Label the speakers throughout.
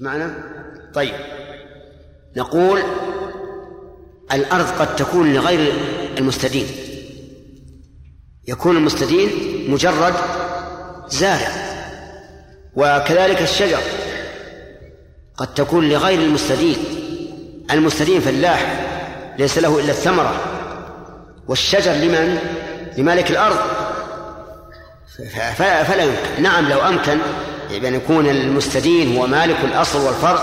Speaker 1: معنا؟ طيب. نقول الأرض قد تكون لغير المستدين. يكون المستدين مجرد زارع. وكذلك الشجر قد تكون لغير المستدين. المستدين فلاح ليس له إلا الثمرة. والشجر لمن؟ لمالك الأرض. فلا يمكن. نعم لو أمكن بأن يكون المستدين هو مالك الأصل والفرع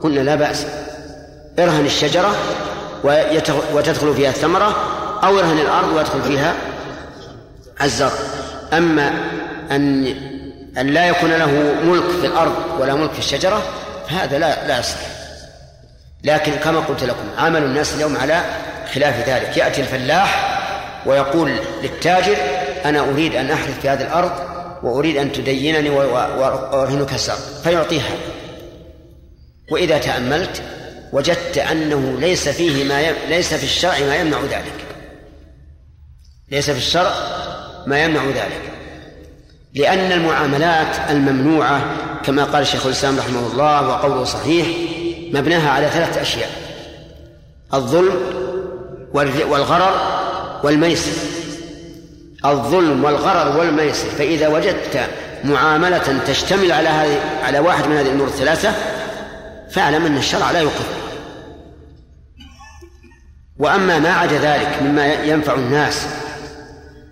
Speaker 1: قلنا لا بأس. ارهن الشجرة وتدخل فيها الثمرة أو ارهن الأرض ويدخل فيها الزرع. أما أن أن لا يكون له ملك في الأرض ولا ملك في الشجرة فهذا لا لا يصح. لكن كما قلت لكم عمل الناس اليوم على خلاف ذلك. يأتي الفلاح ويقول للتاجر أنا أريد أن أحرث في هذه الأرض وأريد أن تدينني وأرهنك الزرع فيعطيها. وإذا تأملت وجدت أنه ليس فيه ما ي... ليس في الشرع ما يمنع ذلك. ليس في الشرع ما يمنع ذلك. لأن المعاملات الممنوعة كما قال الشيخ الإسلام رحمه الله وقوله صحيح مبناها على ثلاثة أشياء الظلم والغرر والميسر. الظلم والغرر والميسر. فإذا وجدت معاملة تشتمل على هذه على واحد من هذه الأمور الثلاثة فاعلم أن الشرع لا يوقف. وأما ما عدا ذلك مما ينفع الناس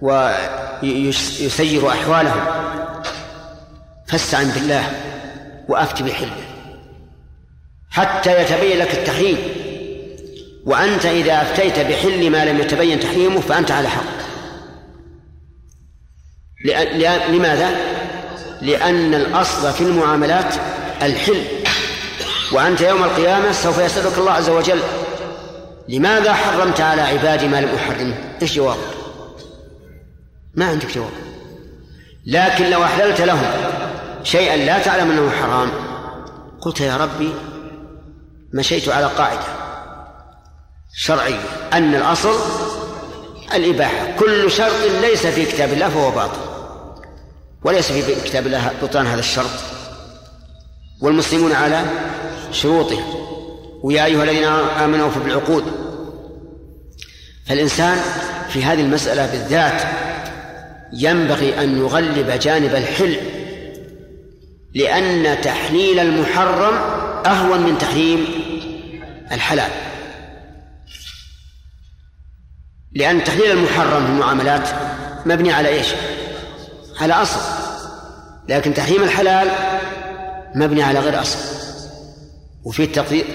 Speaker 1: ويسير أحوالهم فاستعن بالله وأفت بحلمه. حتى يتبين لك التحريم. وأنت إذا أفتيت بحل ما لم يتبين تحريمه فأنت على حق. لماذا؟ لأن الأصل في المعاملات الحل. وأنت يوم القيامة سوف يسألك الله عز وجل لماذا حرمت على عبادي ما لم أحرمه إيش جوابك ما عندك جواب. لكن لو أحللت لهم شيئا لا تعلم أنه حرام قلت يا ربي مشيت على قاعدة شرعية أن الأصل الإباحة. كل شرط ليس في كتاب الله فهو باطل. وليس في كتاب الله بطلان هذا الشرط. والمسلمون على شروطهم. ويا أيها الذين آمنوا في بالعقود. فالإنسان في هذه المسألة بالذات ينبغي أن يغلب جانب الحل لأن تحليل المحرم أهون من تحريم الحلال. لأن تحليل المحرم في المعاملات مبني على إيش؟ على أصل. لكن تحريم الحلال مبني على غير أصل. وفي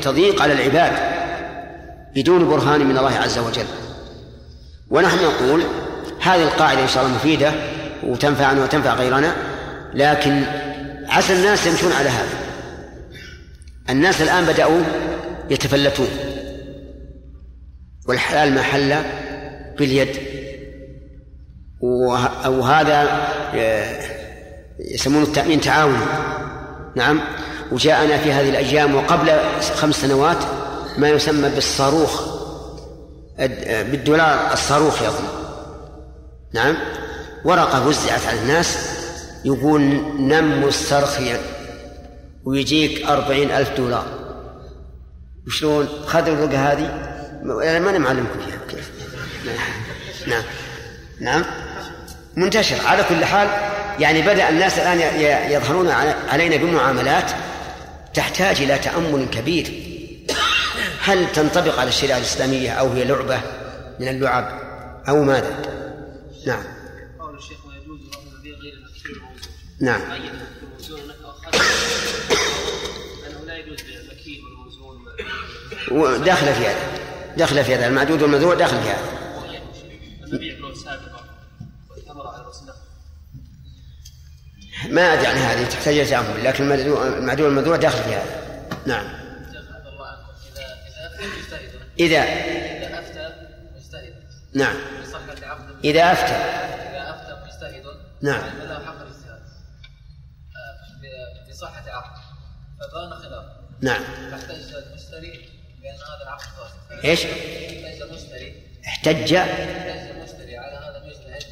Speaker 1: تضييق على العباد بدون برهان من الله عز وجل. ونحن نقول هذه القاعدة إن شاء الله مفيدة وتنفعنا وتنفع غيرنا لكن عسى الناس يمشون على هذا. الناس الآن بدأوا يتفلتون. والحلال ما حل باليد. وهذا آه، يسمونه التأمين تعاوني نعم. وجاءنا في هذه الأيام وقبل خمس سنوات ما يسمى بالصاروخ بالدولار الصاروخ يظن. نعم. ورقة وزعت على الناس يقول نم مسترخيا ويجيك أربعين ألف دولار. وشلون؟ خذوا الرقة هذه. يعني ما أنا معلمكم فيها. كيف نعم. نعم. منتشر. على كل حال يعني بدأ الناس الآن يظهرون علينا بمعاملات تحتاج إلى تأمل كبير. هل تنطبق على الشريعة الإسلامية أو هي لعبة من اللعب أو ماذا؟ نعم. قول الشيخ ويجوز غير نعم داخل في هذا. داخل في هذا. المعدود والمذوع داخل في هذا. ما أدري عن هذه تحتاج إلى تأمل لكن المعدود والمذوع داخل في هذا. نعم. إذا إذا أفتى مجتهد نعم. بصحة عقد إذا أفتى. إذا أفتى مجتهد نعم. حق الاجتهاد بصحة عقد فبان نعم. فاحتج المشتري بأن هذا العقد إيش؟ احتج. المشتري احتج احتج المشتري على هذا المجتهد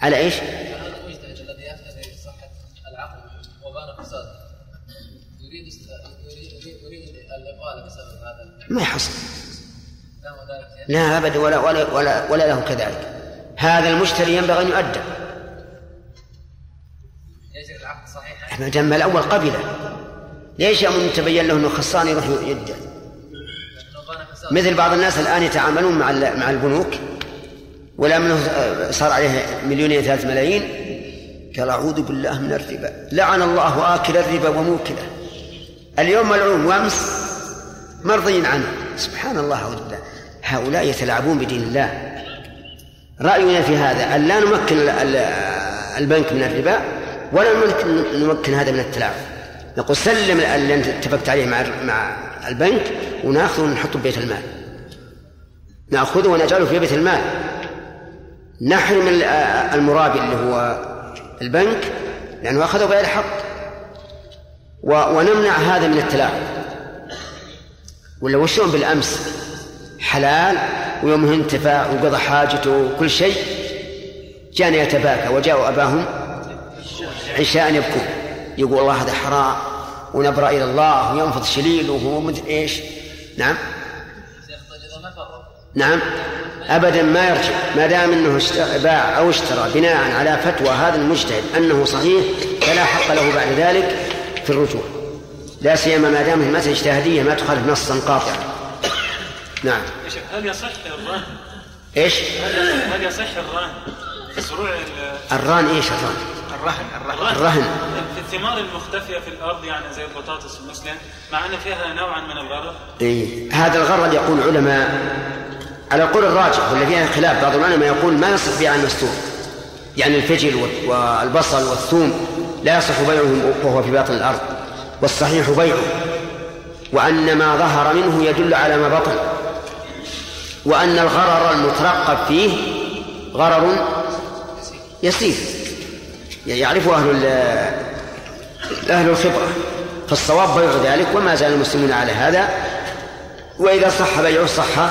Speaker 1: على إيش؟ على هذا العقد ما يحصل. لا أبدا ولا, ولا, ولا, ولا له كذلك. هذا المشتري ينبغي أن يؤدب. إحنا جمع الأول قبله ليش يوم تبين له أنه خصان يروح يدع مثل بعض الناس الآن يتعاملون مع مع البنوك ولا منه صار عليه مليونين ثلاث ملايين. قال أعوذ بالله من الربا. لعن الله آكل الربا وموكله. اليوم ملعون وأمس مرضي عنه. سبحان الله أعوذ بالله هؤلاء يتلاعبون بدين الله. رأينا في هذا أن لا نمكن البنك من الربا ولا نمكن هذا من التلاعب. نقول سلم اللي أنت اتفقت عليه مع مع البنك وناخذه ونحطه ببيت المال. نأخذه ونجعله في بيت المال. نحرم المرابي اللي هو البنك لأنه أخذه بغير حق. ونمنع هذا من التلاعب. ولا وشون بالأمس؟ حلال ويوم انتفى وقضى حاجته وكل شيء. جانا يتباكى وجاءوا أباهم. عشاء يبكون. يقول الله هذا حرام ونبرأ إلى الله وينفض شليل وهو مدري إيش. نعم. نعم. أبدا ما يرجع ما دام أنه باع أو اشترى بناء على فتوى هذا المجتهد أنه صحيح فلا حق له بعد ذلك في الرجوع. لا سيما ما دام المسألة اجتهادية ما تخالف نصا قاطعا. نعم.
Speaker 2: هل يصح الرهن؟
Speaker 1: إيش؟
Speaker 2: هل يصح الرهن؟ زروع
Speaker 1: الرهن إيش الرهن؟
Speaker 2: الرهن
Speaker 1: الرهن, الرهن.
Speaker 2: في الثمار المختفية في الأرض يعني زي البطاطس المسلم مع أن فيها نوعا من الغرر
Speaker 1: إيه. هذا الغرر يقول العلماء على القول الراجح والذي فيها خلاف بعض العلماء يقول ما يصح بيع المستور يعني الفجل والبصل والثوم لا يصح بيعه وهو في باطن الأرض. والصحيح بيعه وأن ما ظهر منه يدل على ما بطن. وأن الغرر المترقب فيه غرر يسير. يعرف أهل أهل الخبرة. فالصواب بيع ذلك وما زال المسلمون على هذا. وإذا صح بيعه صح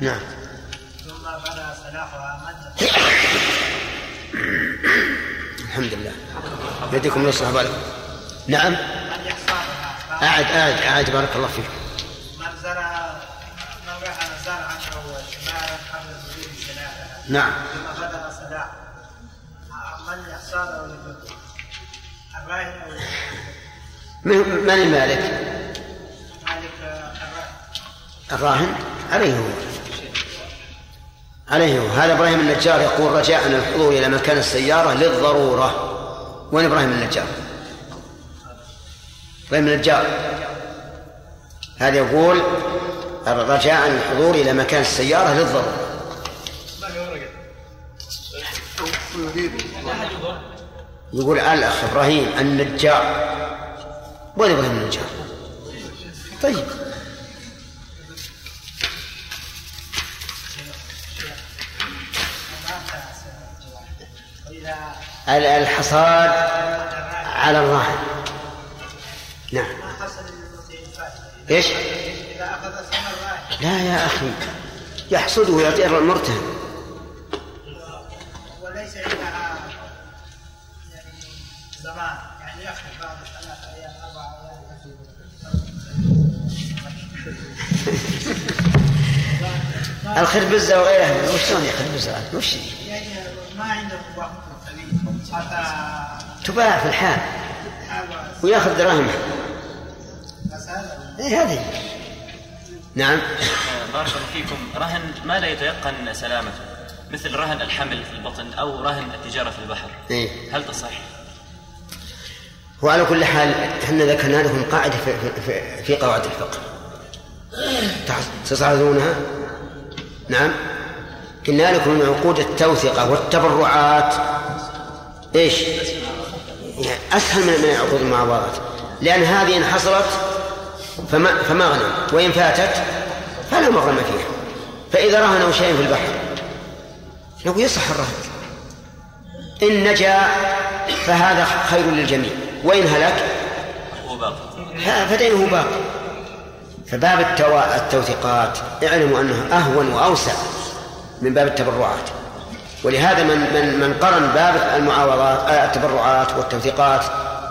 Speaker 1: نعم. ثم بدا صلاحها من الحمد لله. يديكم يصلح بالكم نعم. أعد أعد أعد. بارك الله فيك. من زرع من رحل زرعا أو ثمارا قبل بدون السلامه نعم. ثم بدا صلاحها من يحصاد أو من المالك؟ الراهن. عليه هو. عليه. هذا إبراهيم النجار يقول رجاءنا الحضور إلى مكان السيارة للضرورة. وين إبراهيم النجار؟ إبراهيم النجار. هذا يقول رجاء الحضور إلى مكان السيارة للضرورة. يقول الأخ إبراهيم النجار. وين إبراهيم النجار؟ طيب. الحصاد على الراهن نعم. إيش؟ لا يا أخي يحصده ويعطيه المرتهن الخربزة وغيرها وشلون يخربزها؟ وش ما عندهم وقت. تباع في الحال. وياخذ دراهم. اي هذه. نعم.
Speaker 3: بارك الله فيكم. رهن ما لا يتيقن سلامته؟ مثل رهن الحمل في البطن أو رهن التجارة في البحر.
Speaker 1: إيه؟
Speaker 3: هل تصح؟
Speaker 1: وعلى كل حال إحنا ذكرنا لكم قاعدة في, في, في قواعد الفقه. تصعدونها نعم. قلنا لكم من عقود التوثقة والتبرعات. إيش؟ أسهل من من عقود المعاوضات لأن هذه إن حصلت فما فما غنم وإن فاتت فلا مغرم فيها. فإذا رهنوا شيئا في البحر نقول يصح الرهن. إن نجا فهذا خير للجميع. وإن هلك فدينه باقي فباب التوثيقات اعلموا أنه أهون وأوسع من باب التبرعات. ولهذا من من من قرن باب المعاوضات آه، التبرعات والتوثيقات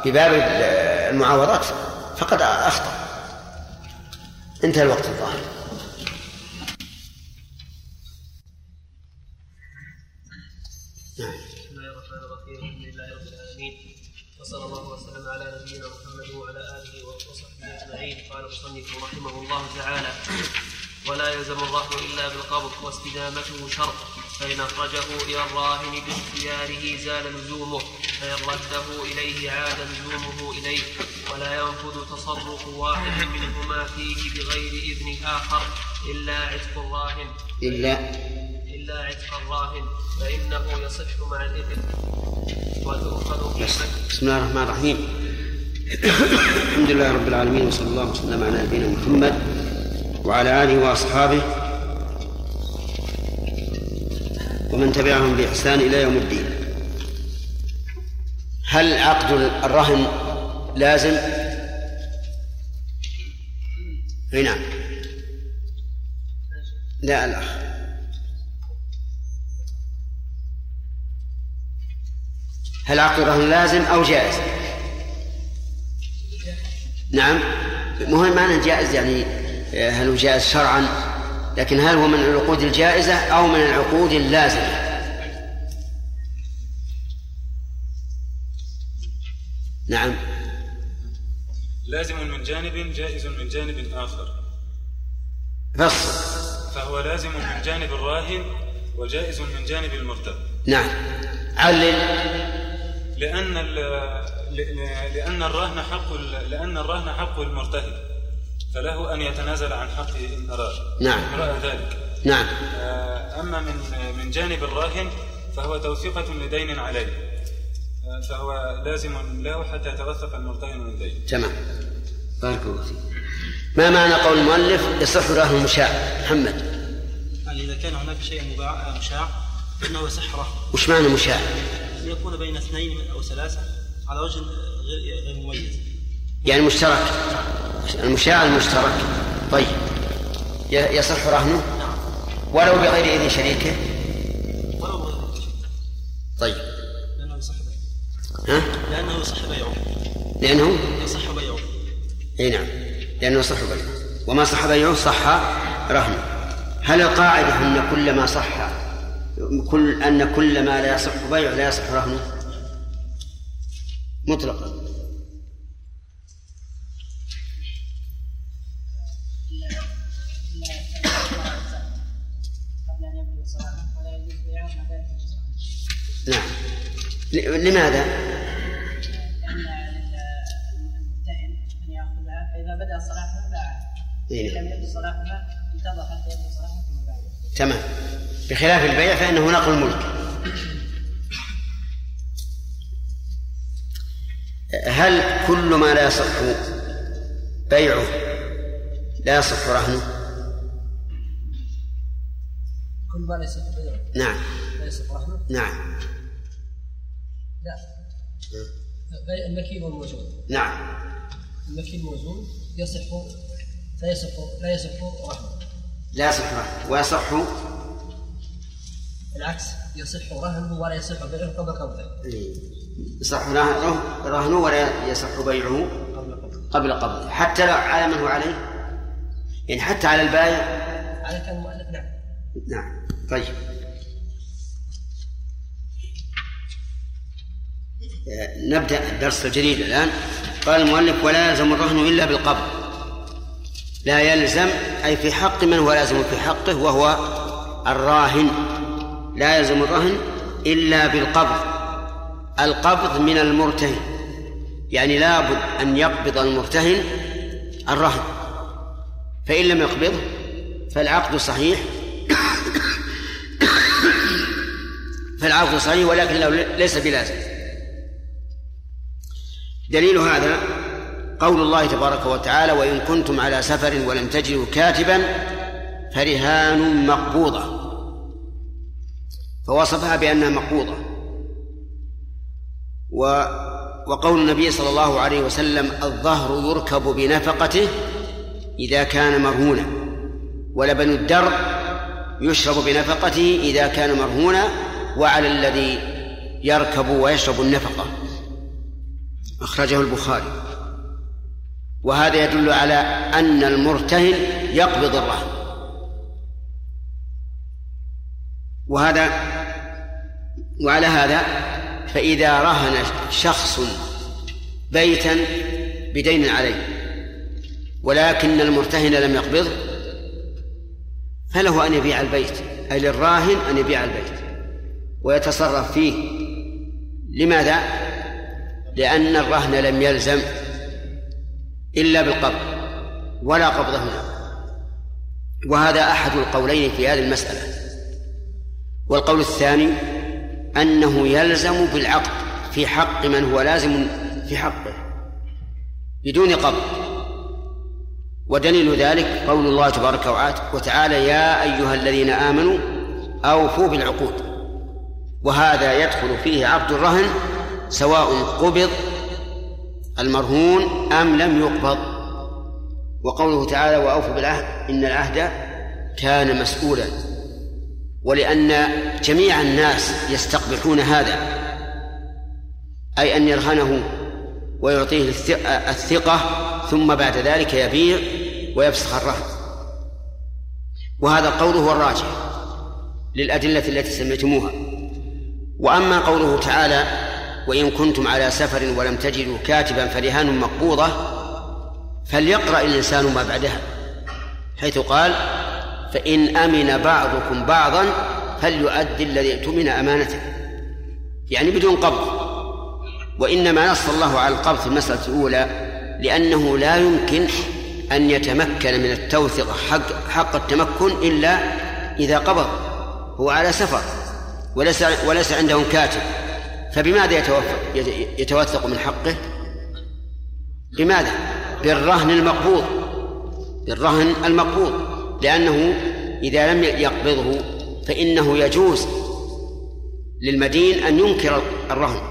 Speaker 1: بباب المعاوضات فقد أخطأ. انتهى الوقت الظاهر.
Speaker 4: وصلى الله وسلم على نبينا محمد وعلى آله وصحبه أجمعين. قال رحمه الله تعالى ولا يلزم الرهن إلا بالقبض واستدامته شرط. فإن أخرجه إلى الراهن باختياره زال لزومه فإن رده إليه عاد لزومه إليه ولا ينفذ تصرف واحد منهما فيه بغير إذن آخر إلا عتق الراهن.
Speaker 1: إلا
Speaker 4: إلا عتق الراهن فإنه يصح مع الإذن. وتؤخذ
Speaker 1: بسم الله الرحمن الرحيم. الحمد لله رب العالمين وصلى الله وسلم على نبينا محمد وعلى آله وأصحابه ومن تبعهم بإحسان إلى يوم الدين. هل عقد الرهن لازم؟ أي نعم. لا الأخ. هل عقد الرهن لازم أو جائز؟ نعم. مهم معنى جائز يعني هل هو جائز شرعا؟ لكن هل هو من العقود الجائزة أو من العقود اللازمة؟ نعم.
Speaker 2: لازم من جانب جائز من جانب آخر.
Speaker 1: فصل.
Speaker 2: فهو لازم من جانب الراهن وجائز من جانب المرتب
Speaker 1: نعم. علل.
Speaker 2: لأن لأن الرهن حق لأن الرهن حق المرتهن. فله أن يتنازل عن حقه إن أراد.
Speaker 1: نعم.
Speaker 2: إن رأى ذلك.
Speaker 1: نعم.
Speaker 2: آه، أما من من جانب الراهن فهو توثيقة لدين عليه. آه، فهو لازم له حتى يتوثق المرتهن من دين.
Speaker 1: تمام. بارك الله فيك. ما معنى قول المؤلف؟ يصح رهن المشاع محمد.
Speaker 5: قال إذا كان هناك شيء مشاع فإنه يصح رهن
Speaker 1: وش معنى مشاع؟
Speaker 5: أن يكون بين اثنين أو ثلاثة على وجه غير غير مميز.
Speaker 1: يعني مشترك. المشاع المشترك. طيب. يصح رهنه؟ ولو بغير إذن شريكه؟ طيب.
Speaker 5: لأنه يصح
Speaker 1: ها؟
Speaker 5: لأنه يصح بيعه.
Speaker 1: لأنه؟
Speaker 5: يصح بيعه.
Speaker 1: أي نعم. لأنه يصح بيعه. وما صح بيعه؟ صح رهنه. هل القاعدة أن كل ما صح كل أن كل ما لا يصح بيعه لا يصح رهنه؟ مطلقا. نعم لماذا؟
Speaker 6: فإذا بدأ صلاحها باعها إذا لم يبدأ صلاحها انتظر حتى يبدأ صلاحها
Speaker 1: تمام بخلاف البيع فإنه نقل الملك هل كل ما لا يصح بيعه لا يصح رهنه؟
Speaker 6: كل ما لا يصح بيعه
Speaker 1: نعم
Speaker 6: لا يصح رهنه؟
Speaker 1: نعم
Speaker 6: لا.
Speaker 1: نعم.
Speaker 6: المكين موجود يصح لا يصح لا يصح رهنه
Speaker 1: لا يصح رهنه ويصح
Speaker 6: العكس يصح رهنه ولا يصح بيعه قبل قبضه.
Speaker 1: يصح رهنه ولا يصح بيعه قبل قبضه. حتى لو على من هو عليه. يعني حتى على البايع
Speaker 6: على كان المؤلف نعم.
Speaker 1: نعم. طيب. نبدأ الدرس الجديد الآن. قال المؤلف ولا يلزم الرهن إلا بالقبض. لا يلزم أي في حق من هو لازم؟ في حقه وهو الراهن. لا يلزم الرهن إلا بالقبض. القبض من المرتهن. يعني لابد أن يقبض المرتهن الرهن. فإن لم يقبضه فالعقد صحيح. فالعقد صحيح ولكن ليس بلازم. دليل هذا قول الله تبارك وتعالى وإن كنتم على سفر ولم تجدوا كاتبا فرهان مقبوضة. فوصفها بأنها مقبوضة. و وقول النبي صلى الله عليه وسلم الظهر يركب بنفقته إذا كان مرهونا ولبن الدر يشرب بنفقته إذا كان مرهونا وعلى الذي يركب ويشرب النفقة. أخرجه البخاري. وهذا يدل على أن المرتهن يقبض الرهن. وهذا وعلى هذا فإذا رهن شخص بيتا بدين عليه ولكن المرتهن لم يقبض فله أن يبيع البيت أي للراهن أن يبيع البيت ويتصرف فيه. لماذا؟ لأن الرهن لم يلزم إلا بالقبض ولا قبض هنا. وهذا أحد القولين في هذه المسألة. والقول الثاني أنه يلزم بالعقد في حق من هو لازم في حقه بدون قبض. ودليل ذلك قول الله تبارك وتعالى يا أيها الذين آمنوا أوفوا بالعقود. وهذا يدخل فيه عقد الرهن سواء قبض المرهون أم لم يقبض. وقوله تعالى وأوفوا بالعهد إن العهد كان مسؤولا. ولأن جميع الناس يستقبحون هذا أي أن يرهنه ويعطيه الثقة ثم بعد ذلك يبيع ويفسخ الرهن. وهذا القول هو الراجح للأدلة التي سميتموها. وأما قوله تعالى وإن كنتم على سفر ولم تجدوا كاتبا فرهان مقبوضة فليقرأ الإنسان ما بعدها حيث قال فإن أمن بعضكم بعضا فليؤدي الذي اؤتمن أمانته يعني بدون قبض. وإنما نص الله على القبض في المسألة الأولى لأنه لا يمكن أن يتمكن من التوثقة حق, حق التمكن إلا إذا قبض هو على سفر وليس وليس عندهم كاتب. فبماذا يتوفق يتوثق من حقه؟ بماذا؟ بالرهن المقبوض. بالرهن المقبوض. لأنه إذا لم يقبضه فإنه يجوز للمدين أن ينكر الرهن.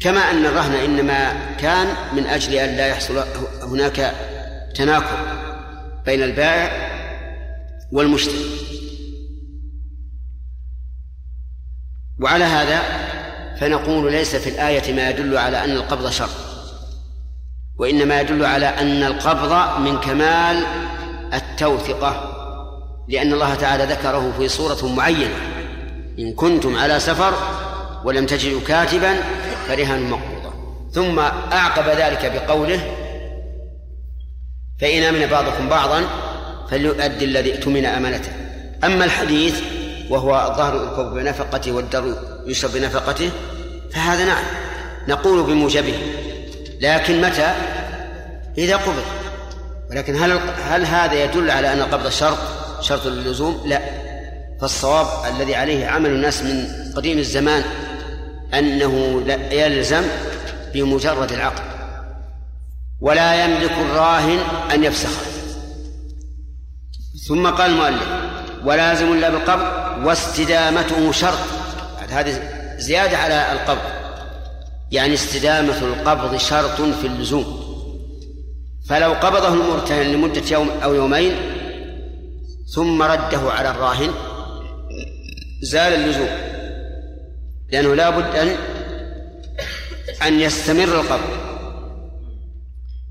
Speaker 1: كما أن الرهن إنما كان من أجل أن لا يحصل هناك تناكر بين البائع والمشتري. وعلى هذا فنقول ليس في الآية ما يدل على أن القبض شر وإنما يدل على أن القبض من كمال التوثقة لأن الله تعالى ذكره في صورة معينة إن كنتم على سفر ولم تجدوا كاتبا فرهان مقبوضة. ثم أعقب ذلك بقوله فإن أمن بعضكم بعضا فليؤدي الذي اؤتمن أمانته. أما الحديث وهو الظهر يركب بنفقته والدر يشرب بنفقته فهذا نعم نقول بموجبه. لكن متى؟ إذا قبض ولكن هل هل هذا يدل على أن القبض شرط شرط للزوم؟ لا. فالصواب الذي عليه عمل الناس من قديم الزمان أنه يلزم بمجرد العقد. ولا يملك الراهن أن يفسخه ثم قال المؤلف ولازم لا بالقبض واستدامته شرط. هذه زيادة على القبض. يعني استدامة القبض شرط في اللزوم. فلو قبضه المرتهن لمدة يوم أو يومين ثم رده على الراهن زال اللزوم. لأنه لا بد أن أن يستمر القبض.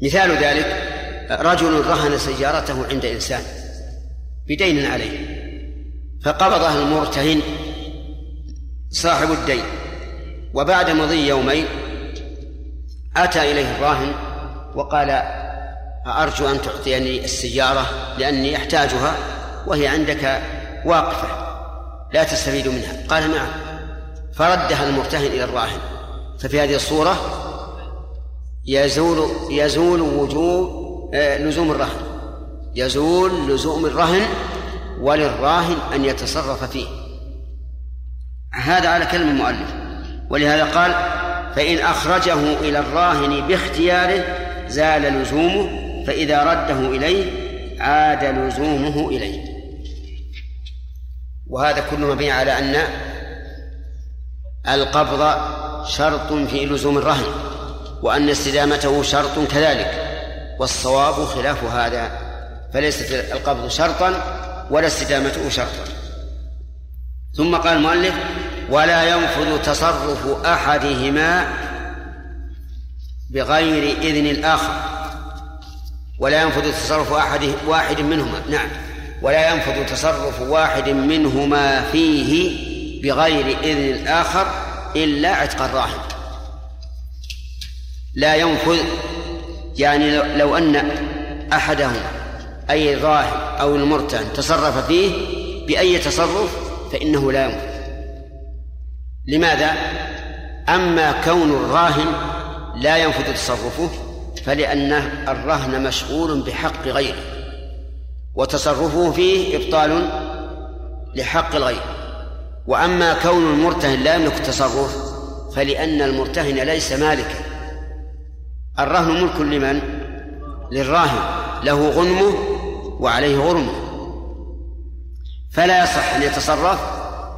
Speaker 1: مثال ذلك رجل رهن سيارته عند إنسان بدين عليه. فقبضها المرتهن صاحب الدين. وبعد مضي يومين أتى إليه الراهن وقال أرجو أن تعطيني السيارة لأني أحتاجها وهي عندك واقفة لا تستفيد منها. قال نعم. فردها المرتهن إلى الراهن. ففي هذه الصورة يزول يزول وجوب آه، لزوم الرهن يزول لزوم الرهن وللراهن أن يتصرف فيه. هذا على كلمة المؤلف. ولهذا قال فإن أخرجه إلى الراهن باختياره زال لزومه فإذا رده إليه عاد لزومه إليه. وهذا كله مبني على أن القبض شرط في لزوم الرهن وأن استدامته شرط كذلك والصواب خلاف هذا فليست القبض شرطا ولا استدامته شرطا ثم قال المؤلف ولا ينفذ تصرف أحدهما بغير إذن الآخر. ولا ينفذ تصرف أحد واحد منهما. نعم. ولا ينفذ تصرف واحد منهما فيه بغير إذن الآخر إلا عتق الراهن لا ينفذ يعني لو أن أحدهما أي الراهن أو المرتهن تصرف فيه بأي تصرف فإنه لا ينفذ لماذا؟ أما كون الراهن لا ينفذ تصرفه فلأن الرهن مشغول بحق غيره وتصرفه فيه إبطال لحق الغير وأما كون المرتهن لا يملك التصرف فلأن المرتهن ليس مالكا الرهن ملك لمن؟ للراهن له غنمه وعليه غرمه فلا يصح أن يتصرف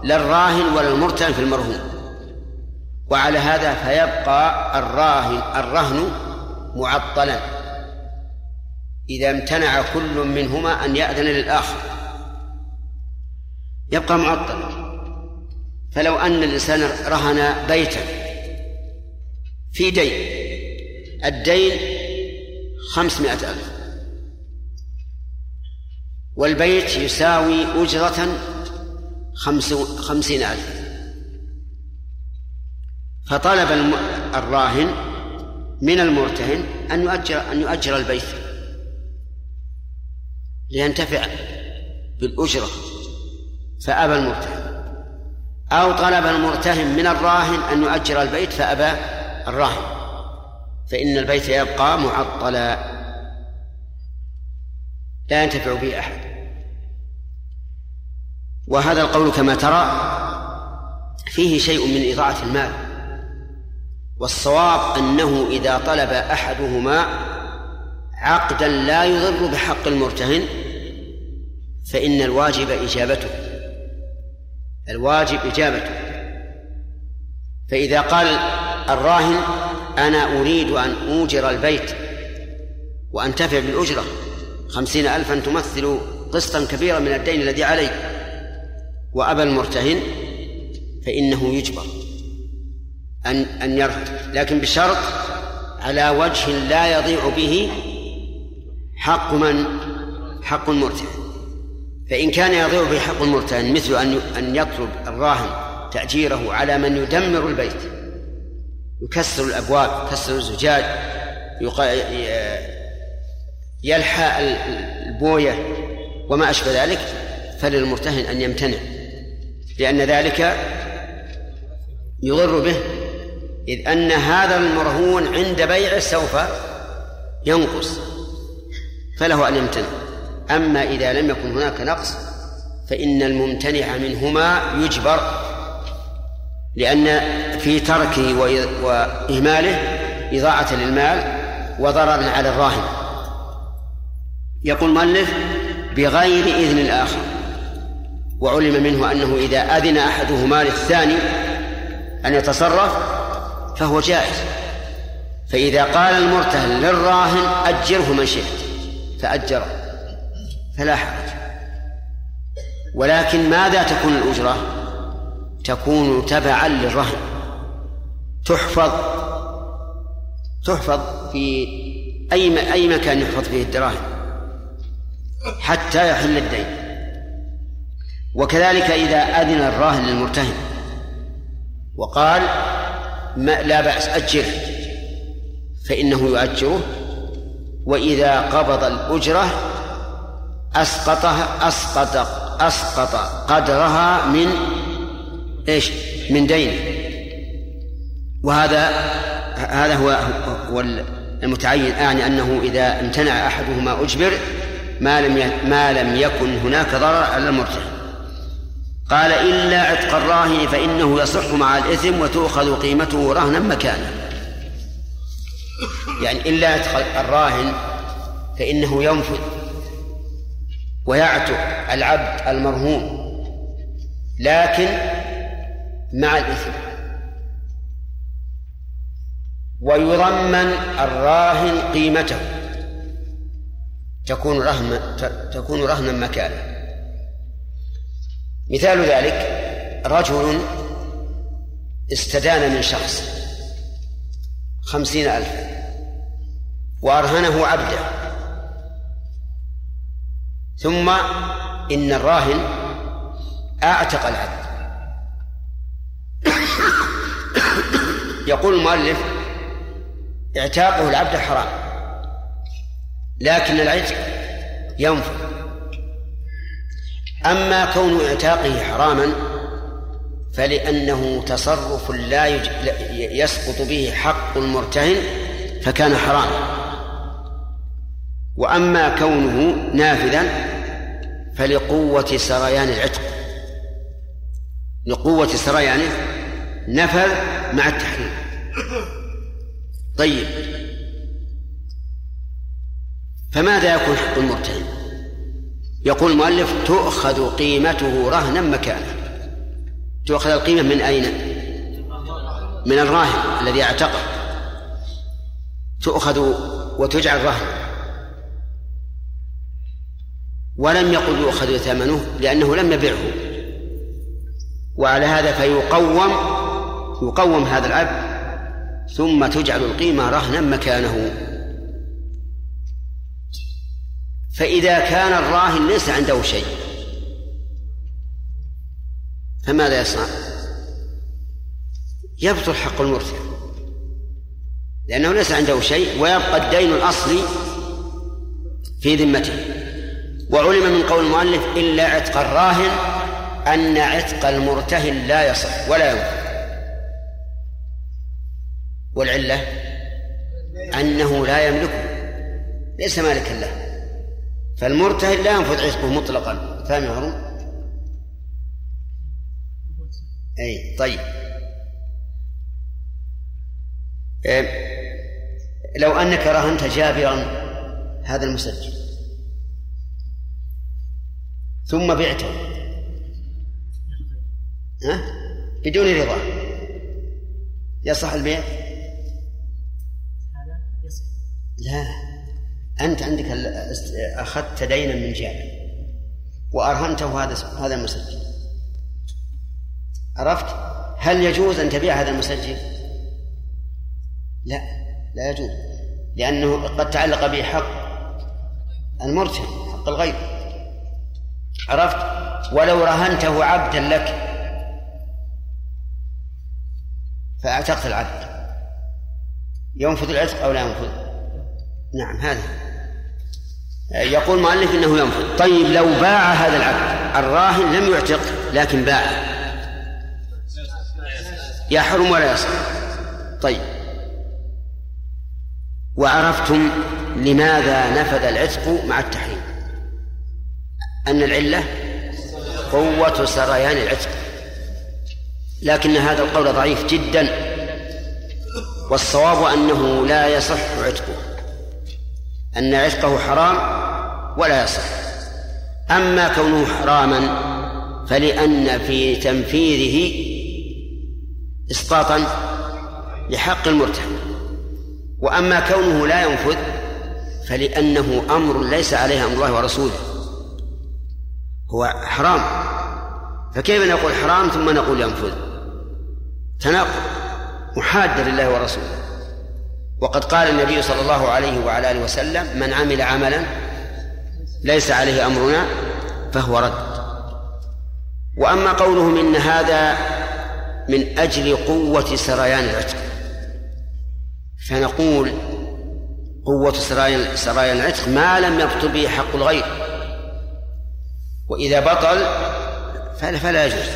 Speaker 1: لا الراهن ولا المرتهن في المرهون. وعلى هذا فيبقى الراهن الرهن معطلا. إذا امتنع كل منهما أن يأذن للآخر. يبقى معطلا. فلو أن الإنسان رهن بيتا في دين الدين خمسمائة ألف. والبيت يساوي أجرة خمس خمسين ألف. فطلب الراهن من المرتهن أن يؤجر أن يؤجر البيت لينتفع بالأجرة فأبى المرتهن. أو طلب المرتهن من الراهن أن يؤجر البيت فأبى الراهن. فإن البيت يبقى معطلا. لا ينتفع به أحد. وهذا القول كما ترى فيه شيء من إضاعة المال. والصواب أنه إذا طلب أحدهما عقدا لا يضر بحق المرتهن فإن الواجب إجابته. الواجب إجابته. فإذا قال الراهن أنا أريد أن أوجر البيت وأنتفع بالأجرة. خمسين ألفا تمثل قسطا كبيرا من الدين الذي علي وأبى المرتهن فإنه يجبر أن أن يرفض. لكن بشرط على وجه لا يضيع به حق من؟ حق المرتهن. فإن كان يضيع به حق المرتهن مثل أن أن يطلب الراهن تأجيره على من يدمر البيت يكسر الأبواب يكسر الزجاج يلحى البوية وما أشبه ذلك فللمرتهن أن يمتنع لأن ذلك يضر به إذ أن هذا المرهون عند بيعه سوف ينقص فله أن يمتنع. أما إذا لم يكن هناك نقص فإن الممتنع منهما يجبر لأن في تركه وإهماله إضاعة للمال وضررا على الراهن. يقول المؤلف بغير إذن الآخر. وعلم منه أنه إذا أذن أحدهما للثاني أن يتصرف فهو جائز. فإذا قال المرتهن للراهن أجره من شئت. فأجره. فلا حرج. ولكن ماذا تكون الأجرة؟ تكون تبعا للرهن. تحفظ. تحفظ في أي أي مكان يحفظ فيه الدراهم. حتى يحل الدين. وكذلك إذا أذن الراهن للمرتهن وقال ما لا بأس أجره فإنه يؤجره. وإذا قبض الأجرة أسقطها أسقط أسقط قدرها من إيش؟ من دين. وهذا هذا هو هو المتعين أعني أنه إذا امتنع أحدهما أجبر ما لم ما لم يكن هناك ضرر على المرتهن قال إلا عتق الراهن فإنه يصح مع الإثم وتؤخذ قيمته رهنا مكانه يعني إلا عتق الراهن فإنه ينفذ ويعتق العبد المرهون لكن مع الإثم. ويضمن الراهن قيمته. تكون رهن تكون رهنا مكانه. مثال ذلك رجل استدان من شخص خمسين ألفا وأرهنه عبده. ثم إن الراهن أعتق العبد. يقول المؤلف إعتاقه العبد حرام. لكن العتق ينفذ أما كون إعتاقه حراما فلأنه تصرف لا يسقط به حق المرتهن فكان حراما. وأما كونه نافذا فلقوة سريان العتق لقوة سريانه نفذ مع التحريم. طيب فماذا يكون حق المرتهن يقول المؤلف تؤخذ قيمته رهنا مكانه تؤخذ القيمة من أين؟ من الراهن الذي اعتقد تؤخذ وتجعل رهنا ولم يقل يؤخذ ثمنه لأنه لم يبعه وعلى هذا فيقوم يقوم هذا العبد ثم تجعل القيمة رهنا مكانه. فإذا كان الراهن ليس عنده شيء فماذا يصنع؟ يبطل حق المرتهن لأنه ليس عنده شيء ويبقى الدين الأصلي في ذمته. وعلم من قول المؤلف إلا عتق الراهن أن عتق المرتهن لا يصح ولا ينفع. والعلة أنه لا يملكه ليس مالكا له. فالمرتهن لا ينفذ عتقه مطلقا. فاهم يا هارون؟ أي طيب. إيه لو أنك رهنت جابرا هذا المسجل ثم بعته. ها؟ بدون رضا. يصح البيع؟ لا. أنت عندك أخذت دينا من جابر وأرهنته هذا هذا المسجل عرفت؟ هل يجوز أن تبيع هذا المسجل؟ لا لا يجوز لأنه قد تعلق به حق المرتهن حق الغير عرفت؟ ولو رهنته عبدا لك فأعتقت العبد ينفذ العتق أو لا ينفذ؟ نعم هذا يقول المؤلف إنه ينفذ. طيب لو باع هذا العبد الراهن لم يعتق لكن باع. يحرم ولا يصح طيب. وعرفتم لماذا نفذ العتق مع التحريم؟ أن العلة قوة سريان العتق. لكن هذا القول ضعيف جدا. والصواب أنه لا يصح عتقه. أن عتقه حرام ولا يصح. أما كونه حراما فلأن في تنفيذه إسقاطا لحق المرتهن. وأما كونه لا ينفذ فلأنه أمر ليس عليه أمر الله ورسوله. هو حرام. فكيف نقول حرام ثم نقول ينفذ؟ تناقض. محاد لله ورسوله. وقد قال النبي صلى الله عليه وعلى آله وسلم من عمل عملا ليس عليه أمرنا فهو رد. وأما قولهم إن هذا من أجل قوة سريان العتق. فنقول قوة سرايا سرايا العتق ما لم يبطل به حق الغير. وإذا بطل فلا, فلا يجوز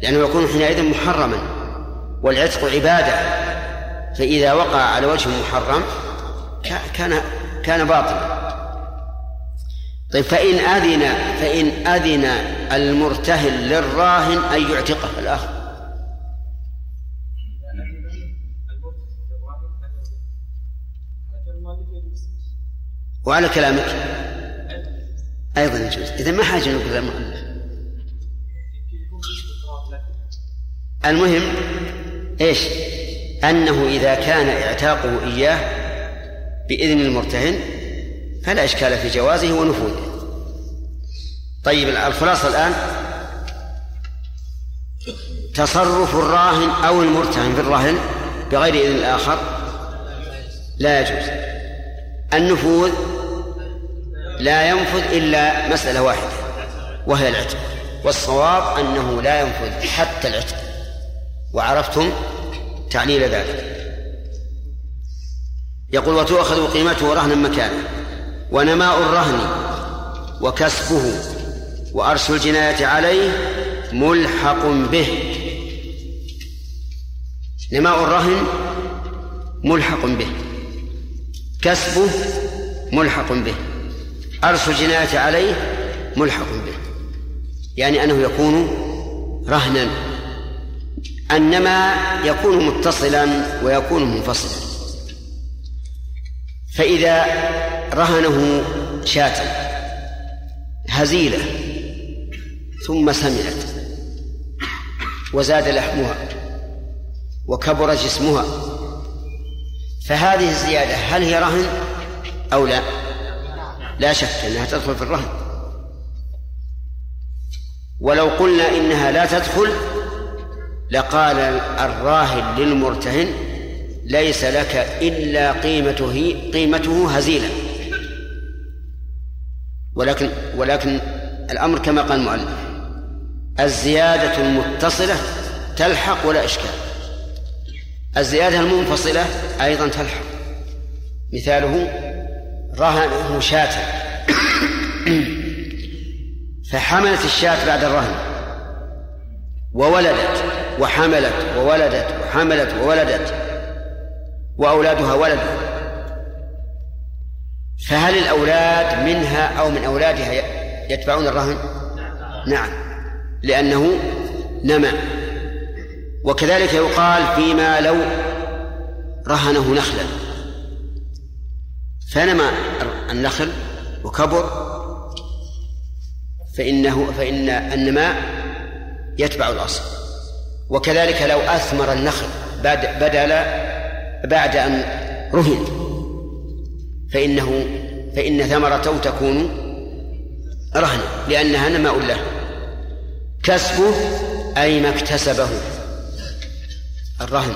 Speaker 1: لأنه يكون حينئذ محرما والعتق عبادة. فإذا وقع على وجه محرم كان كان باطلا. طيب فإن أذن فإن أذن المرتهن للراهن أن يعتقه الآخر. وعلى كلامك. أيضا يجوز. إذا ما حاجة نقول المؤلف. المهم إيش؟ أنه إذا كان اعتاقه إياه بإذن المرتهن فلا إشكال في جوازه ونفوذه. طيب الخلاصة الآن. تصرف الراهن أو المرتهن في الرهن بغير إذن الآخر لا يجوز. النفوذ لا ينفذ إلا مسألة واحدة وهي العتق. والصواب أنه لا ينفذ حتى العتق. وعرفتم تعليل ذلك. يقول وتؤخذ قيمته رهنا مكانه ونماء الرهن وكسبه وأرش الجناية عليه ملحق به. نماء الرهن ملحق به. كسبه ملحق به. أرش الجناية عليه ملحق به. يعني أنه يكون رهنا. أنما يكون متصلا ويكون منفصلا. فإذا رهنه شاة هزيلة ثم سمنت وزاد لحمها وكبر جسمها. فهذه الزيادة هل هي رهن أو لا؟ لا شك أنها تدخل في الرهن. ولو قلنا إنها لا تدخل لقال الراهن للمرتهن ليس لك إلا قيمته قيمته هزيلة. ولكن ولكن الأمر كما قال المؤلف الزيادة المتصلة تلحق ولا إشكال. الزيادة المنفصلة أيضا تلحق. مثاله رهنه شاة فحملت الشاة بعد الرهن. وولدت وحملت وولدت وحملت وولدت. وأولادها ولدوا. فهل الأولاد منها أو من أولادها يتبعون الرهن؟ نعم. لأنه نمى. وكذلك يقال فيما لو رهنه نخلا. فنمى النخل وكبر فإنه فإن النماء يتبع الأصل. وكذلك لو أثمر النخل بدل بعد أن رهن. فإنه فإن ثمرته تكون رهنا لأنها نماء له. كسبه أي ما اكتسبه الرهن.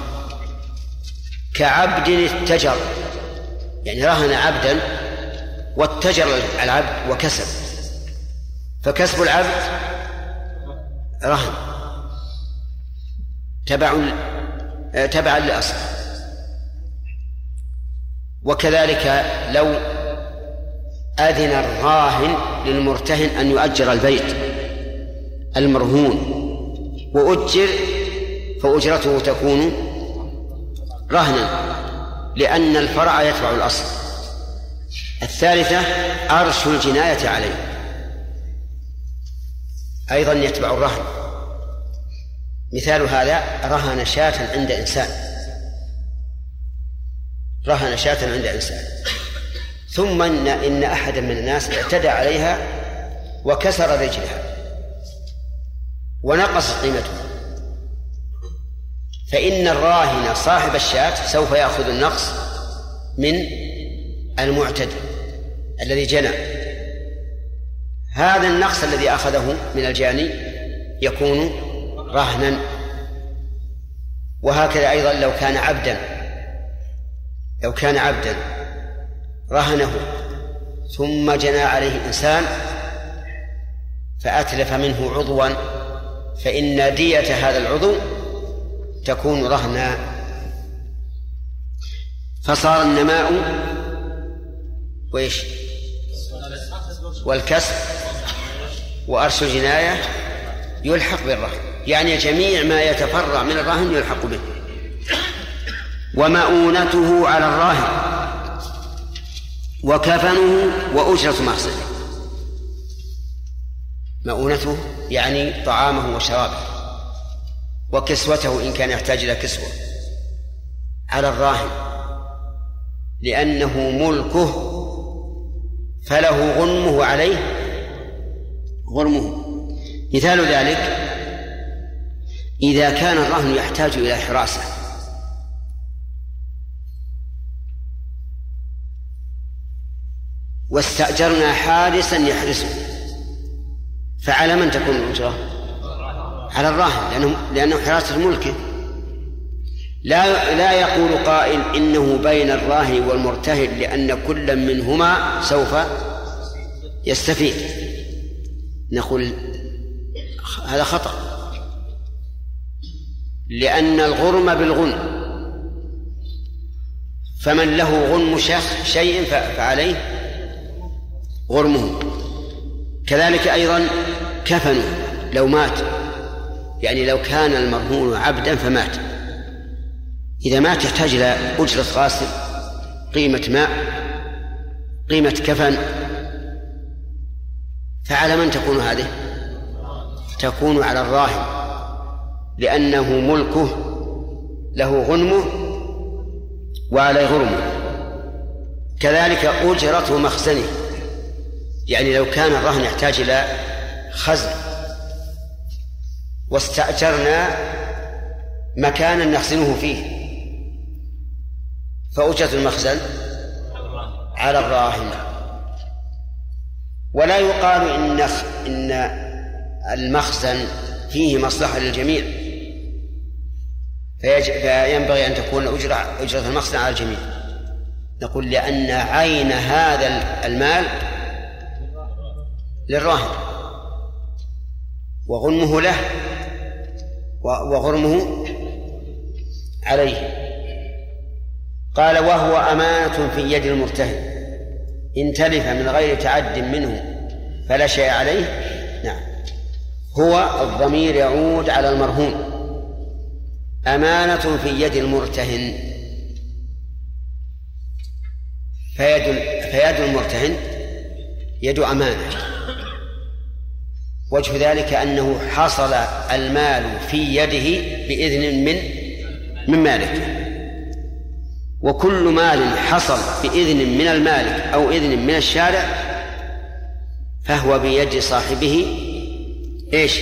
Speaker 1: كعبد اتجر يعني رهن عبدا واتجر العبد وكسب. فكسب العبد رهن. تبع تبعا لأصل. وكذلك لو أذن الراهن للمرتهن أن يؤجر البيت المرهون وأجر فأجرته تكون رهنا لأن الفرع يتبع الأصل. الثالثة أرش الجناية عليه أيضا يتبع الرهن. مثال هذا رهن شاة عند إنسان. رهن شاة عند إنسان. ثم إن, إن أحدا من الناس اعتدى عليها وكسر رجلها ونقصت قيمته. فإن الراهن صاحب الشاة سوف يأخذ النقص من المعتدي الذي جنى. هذا النقص الذي أخذه من الجاني يكون رهنا. وهكذا أيضا لو كان عبدا لو كان عبدا رهنه ثم جنى عليه إنسان فأتلف منه عضوا فإن دية هذا العضو تكون رهنا. فصار النماء وإيش؟ والكسب وأرش الجناية يلحق بالرهن يعني جميع ما يتفرع من الرهن يلحق به. ومؤونته على الراهن وكفنه وأجرة محصنه مؤونته يعني طعامه وشرابه وكسوته إن كان يحتاج إلى كسوة على الراهن لأنه ملكه فله غنمه عليه. غرمه مثال ذلك إذا كان الرهن يحتاج إلى حراسة واستأجرنا حارسا يحرسه. فعلى من تكون الأجرة؟ على الراهن لأنه لأنه حراسة ملكه لا لا يقول قائل إنه بين الراهن والمرتهن لأن كل منهما سوف يستفيد. نقول هذا خطأ. لأن الغرم بالغنم فمن له غنم شيء فعليه غرمه كذلك أيضا كفنه لو مات. يعني لو كان المرهون عبدا فمات. إذا مات يحتاج إلى أجرة غاسل قيمة ماء قيمة كفن فعلى من تكون هذه؟ تكون على الراهن لأنه ملكه له غنمه وعليه غرمه. كذلك أجرة مخزنه. يعني لو كان الرهن يحتاج إلى خزن واستأجرنا مكانا نخزنه فيه فأجرة المخزن على الراهن. ولا يقال إن إن المخزن فيه مصلحة للجميع فينبغي أن تكون أجرة أجرة المخزن على الجميع. نقول لأن عين هذا المال للراهن. وغنمه له. وغرمه عليه. قال وهو أمانة في يد المرتهن. إن تلف من غير تعد منه فلا شيء عليه. نعم. هو الضمير يعود على المرهون. أمانة في يد المرتهن. فيد فيد المرتهن. يد أمانة. وجه ذلك أنه حصل المال في يده بإذن من من مالك. وكل مال حصل بإذن من المالك أو إذن من الشارع فهو بيد صاحبه إيش؟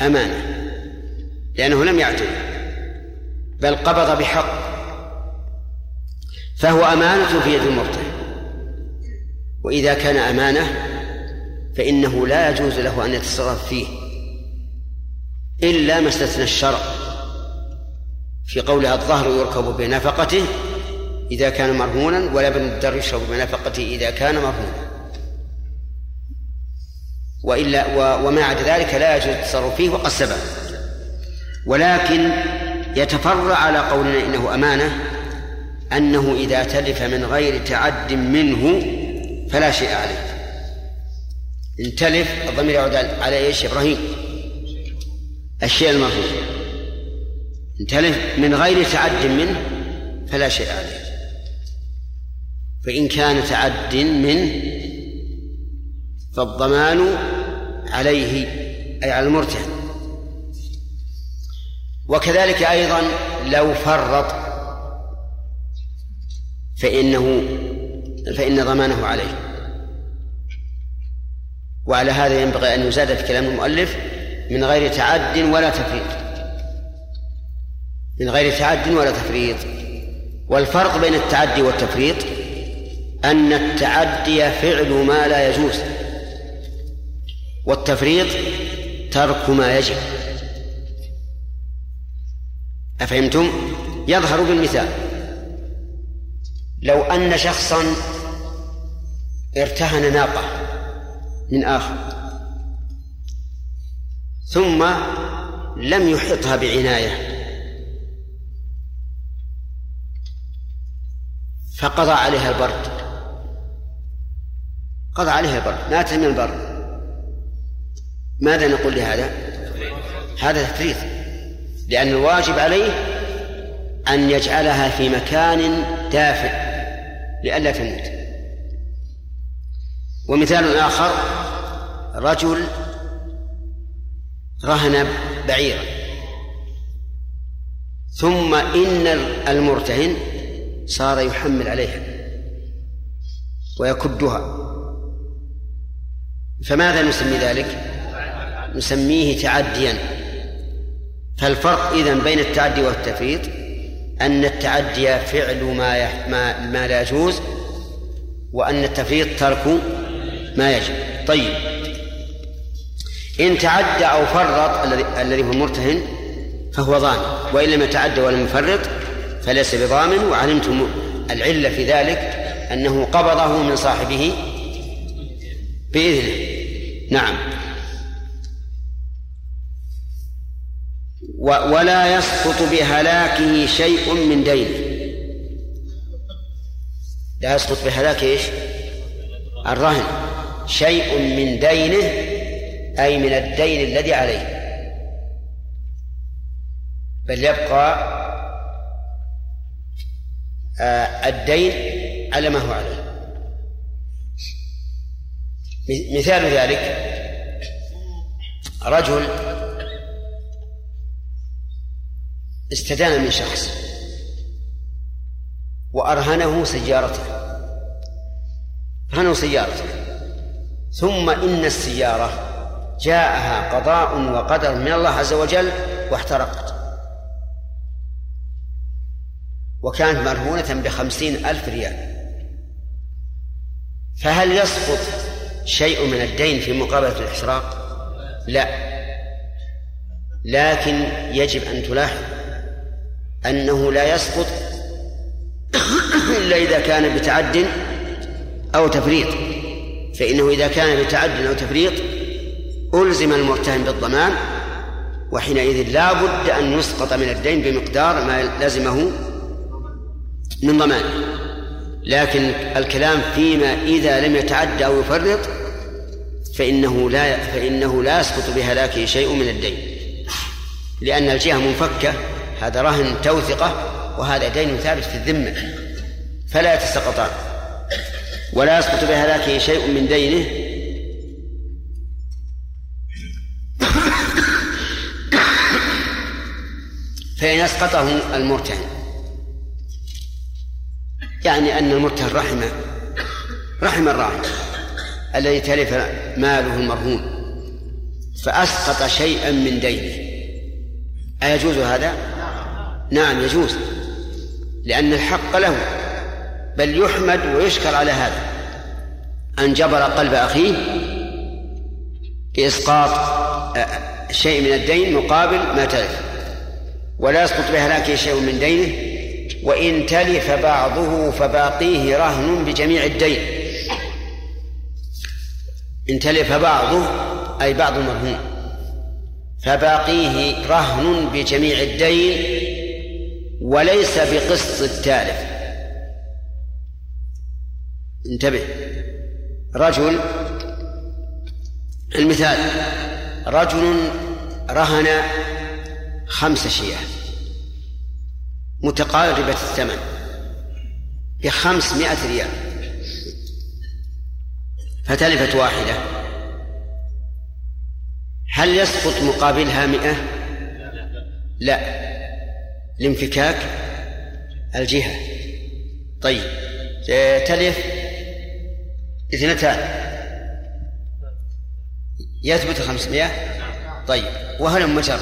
Speaker 1: أمانة. لأنه لم يعتد بل قبض بحق. فهو أمانة في يد المرتهن وإذا كان أمانة فإنه لا يجوز له أن يتصرف فيه إلا ما استثنى الشرع. في قولها الظهر يركب بنفقته إذا كان مرهونا ولبن الدر يشرب بنفقته إذا كان مرهونا. وإلا وما عدا ذلك لا يجوز التصرف فيه وقد سبق. ولكن يتفرع على قولنا إنه أمانة أنه إذا تلف من غير تعد منه فلا شيء عليه. إن تلف الضمير يعود على إيش؟ إبراهيم. الشيء المرهون إن تلف من غير تعد منه فلا شيء عليه. فإن كان تعد منه فالضمان عليه أي على المرتهن. وكذلك أيضا لو فرط فإنه فإن ضمانه عليه. وعلى هذا ينبغي أن يزاد في كلام المؤلف من غير تعد ولا تفريط. من غير تعد ولا تفريط. والفرق بين التعدي والتفريط أن التعدي فعل ما لا يجوز والتفريط ترك ما يجب. أفهمتم؟ يظهر بالمثال. لو أن شخصا ارتهن ناقة من آخر ثم لم يحطها بعناية فقضى عليها البرد. قضى عليها البر ماتت من البر. ماذا نقول لهذا؟ هذا تفريط لأن الواجب عليه أن يجعلها في مكان دافئ. لئلا تموت. ومثال آخر رجل رهن بعيرا. ثم إن المرتهن صار يحمل عليها ويكدها. فماذا نسمي ذلك؟ نسميه تعديا. فالفرق إذن بين التعدي والتفريط أن التعدي فعل ما ما, ما لا يجوز وأن التفريط ترك ما يجب. طيب. إن تعدى أو فرط الذي الذي هو المرتهن فهو ضامن. وإن لم يتعدى ولم يفرط فليس بضامن. وعلمتم العلة في ذلك أنه قبضه من صاحبه بإذنه. نعم. ولا يسقط بهلاكه شيء من دينه. لا يسقط بهلاكه إيش؟ الرهن. شيء من دينه أي من الدين الذي عليه. بل يبقى آه، الدين على ما هو عليه. مثال ذلك رجل استدان من شخص وأرهنه سيارته أرهنه سيارته. ثم إن السيارة جاءها قضاء وقدر من الله عز وجل واحترقت. وكانت مرهونة بخمسين ألف ريال. فهل يسقط شيء من الدين في مقابلة الإحراق لا. لكن يجب أن تلاحظ أنه لا يسقط إلا إذا كان بتعد أو تفريط. فإنه إذا كان بتعد أو تفريط ألزم المرتهن بالضمان وحينئذ لا بد أن يسقط من الدين بمقدار ما لزمه من ضمان. لكن الكلام فيما إذا لم يتعدى أو يفرط فإنه لا فإنه لا يسقط بهلاكه شيء من الدين. لأن الجهة منفكة هذا رهن توثقة وهذا دين ثابت في الذمة. فلا يتسقطان. ولا يسقط بهلاكه شيء من دينه. فإن أسقطه المرتهن. يعني أن المرتهن رحم رحم الراهن الذي تلف ماله المرهون. فأسقط شيئا من دينه. أيجوز هذا؟ نعم يجوز لأن الحق له بل يحمد ويشكر على هذا. أن جبر قلب أخيه بإسقاط آه، شيء من الدين مقابل ما تلف. ولا يسقط بهلاكه شيء من دينه وإن تلف بعضه فباقيه رهن بجميع الدين. إن تلف بعضه أي بعض المرهون فباقيه رهن بجميع الدين وليس بقسط التالف. انتبه. رجل المثال رجل رهن خمس شياه. متقاربة الثمن بخمسمائة ريال. فتلفت واحدة. هل يسقط مقابلها مئة؟ لا. لانفكاك الجهة. طيب تلف اثنتان. يثبت خمسمائة طيب وهل مجرد؟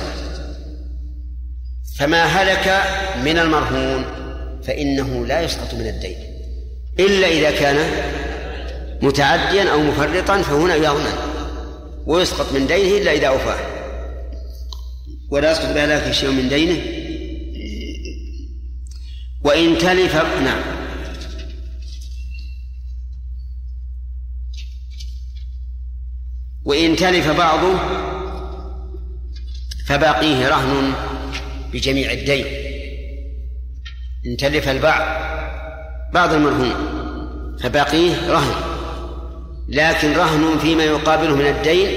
Speaker 1: فما هلك من المرهون فإنه لا يسقط من الدين. إلا إذا كان متعديا أو مفرطا فهنا يضمن ويسقط من دينه إلا إذا أوفاه. ولا يسقط بهلاك شيء من دينه وإن تلف نعم. وإن تلف بعضه فباقيه رهن بجميع الدين. إن تلف البعض بعض المرهون فباقيه رهن. لكن رهن فيما يقابله من الدين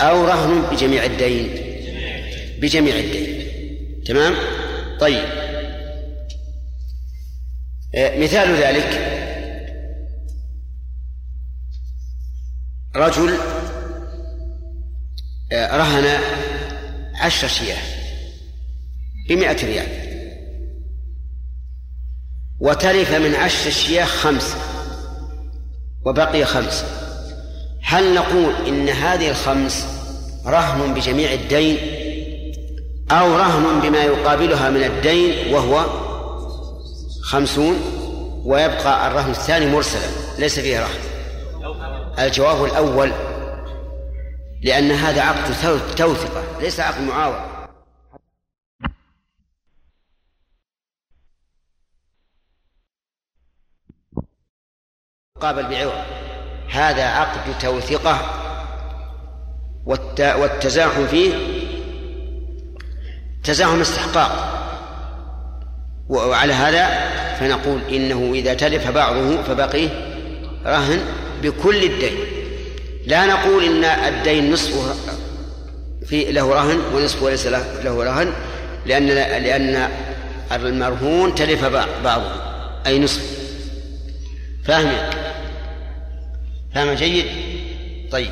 Speaker 1: أو رهن بجميع الدين. بجميع الدين. تمام؟ طيب. مثال ذلك. رجل آه، رهن عشر شياه بمئة ريال. وتلف من عشر الشياه خمس وبقي خمس. هل نقول إن هذه الخمس رهن بجميع الدين أو رهن بما يقابلها من الدين وهو خمسون ويبقى الرهن الثاني مرسلا ليس فيه رهن. الجواب الأول لأن هذا عقد توثقة ليس عقد معاوضة قابل بعوض. هذا عقد توثقة والتزاحم فيه تزاحم استحقاق. وعلى هذا فنقول إنه إذا تلف بعضه فبقي رهن بكل الدين. لا نقول إن الدين نصفه في له رهن ونصفه ليس له رهن لأن لأن المرهون تلف بعضه أي نصف. فاهم فاهم جيد؟ طيب.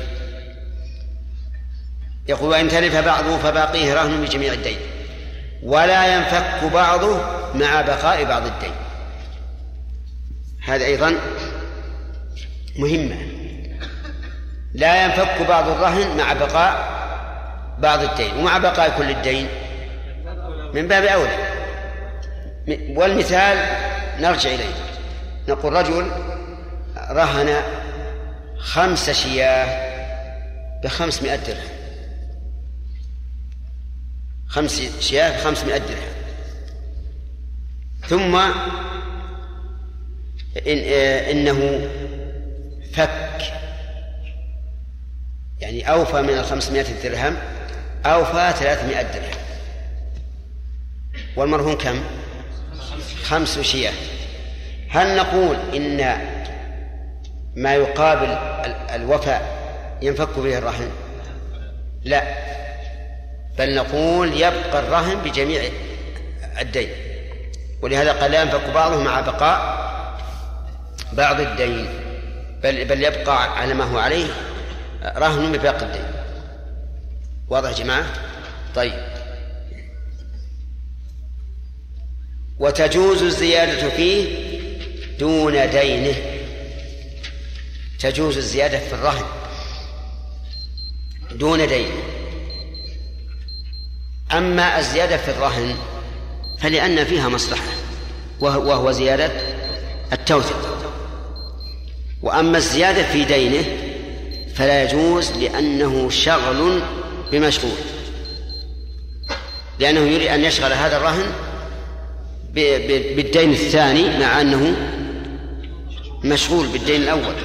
Speaker 1: يقول وإن تلف بعضه فباقيه رهن بجميع الدين ولا ينفك بعضه مع بقاء بعض الدين. هذا أيضا مهمة. لا ينفك بعض الرهن مع بقاء بعض الدين ومع بقاء كل الدين من باب أولى. والمثال نرجع إليه. نقول رجل رهن خمس شياه بخمسمائة درهم. خمس شياه بخمسمائة درهم. ثم إن إنه فك. يعني أوفى من الخمسمائة درهم أوفى ثلاثمائة درهم. والمرهون كم؟ خمس شياه هل نقول إن ما يقابل الوفاء ينفك به الرهن؟ لا. بل نقول يبقى الرهن بجميع الدين. ولهذا قال لا ينفك بعضه مع بقاء. بعض الدين بل بل يبقى على ما هو عليه رهن بباقي الدين واضح يا جماعة؟ طيب. وتجوز الزيادة فيه دون دينه. تجوز الزيادة في الرهن دون دين أما الزيادة في الرهن فلأن فيها مصلحة وهو زيادة التوثيق. وأما الزيادة في دينه فلا يجوز لأنه شغل بمشغول لأنه يريد أن يشغل هذا الرهن بالدين الثاني مع أنه مشغول بالدين الأول.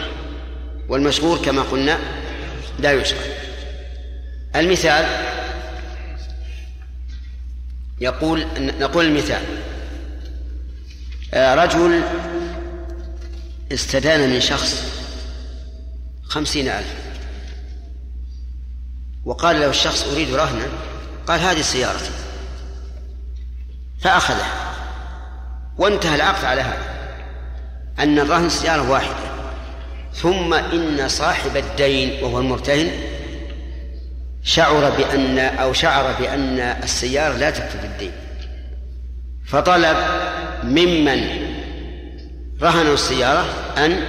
Speaker 1: والمشغول كما قلنا لا يشغل. المثال يقول نقول المثال. آه، رجل استدان من شخص خمسين ألف. وقال له الشخص أريد رهنا. قال هذه سيارتي. فأخذه. وانتهى العقد على هذا. أن الرهن سيارة واحدة. ثم إن صاحب الدين وهو المرتهن شعر بأن أو شعر بأن السيارة لا تكفي الدين. فطلب ممن رهنوا السيارة أن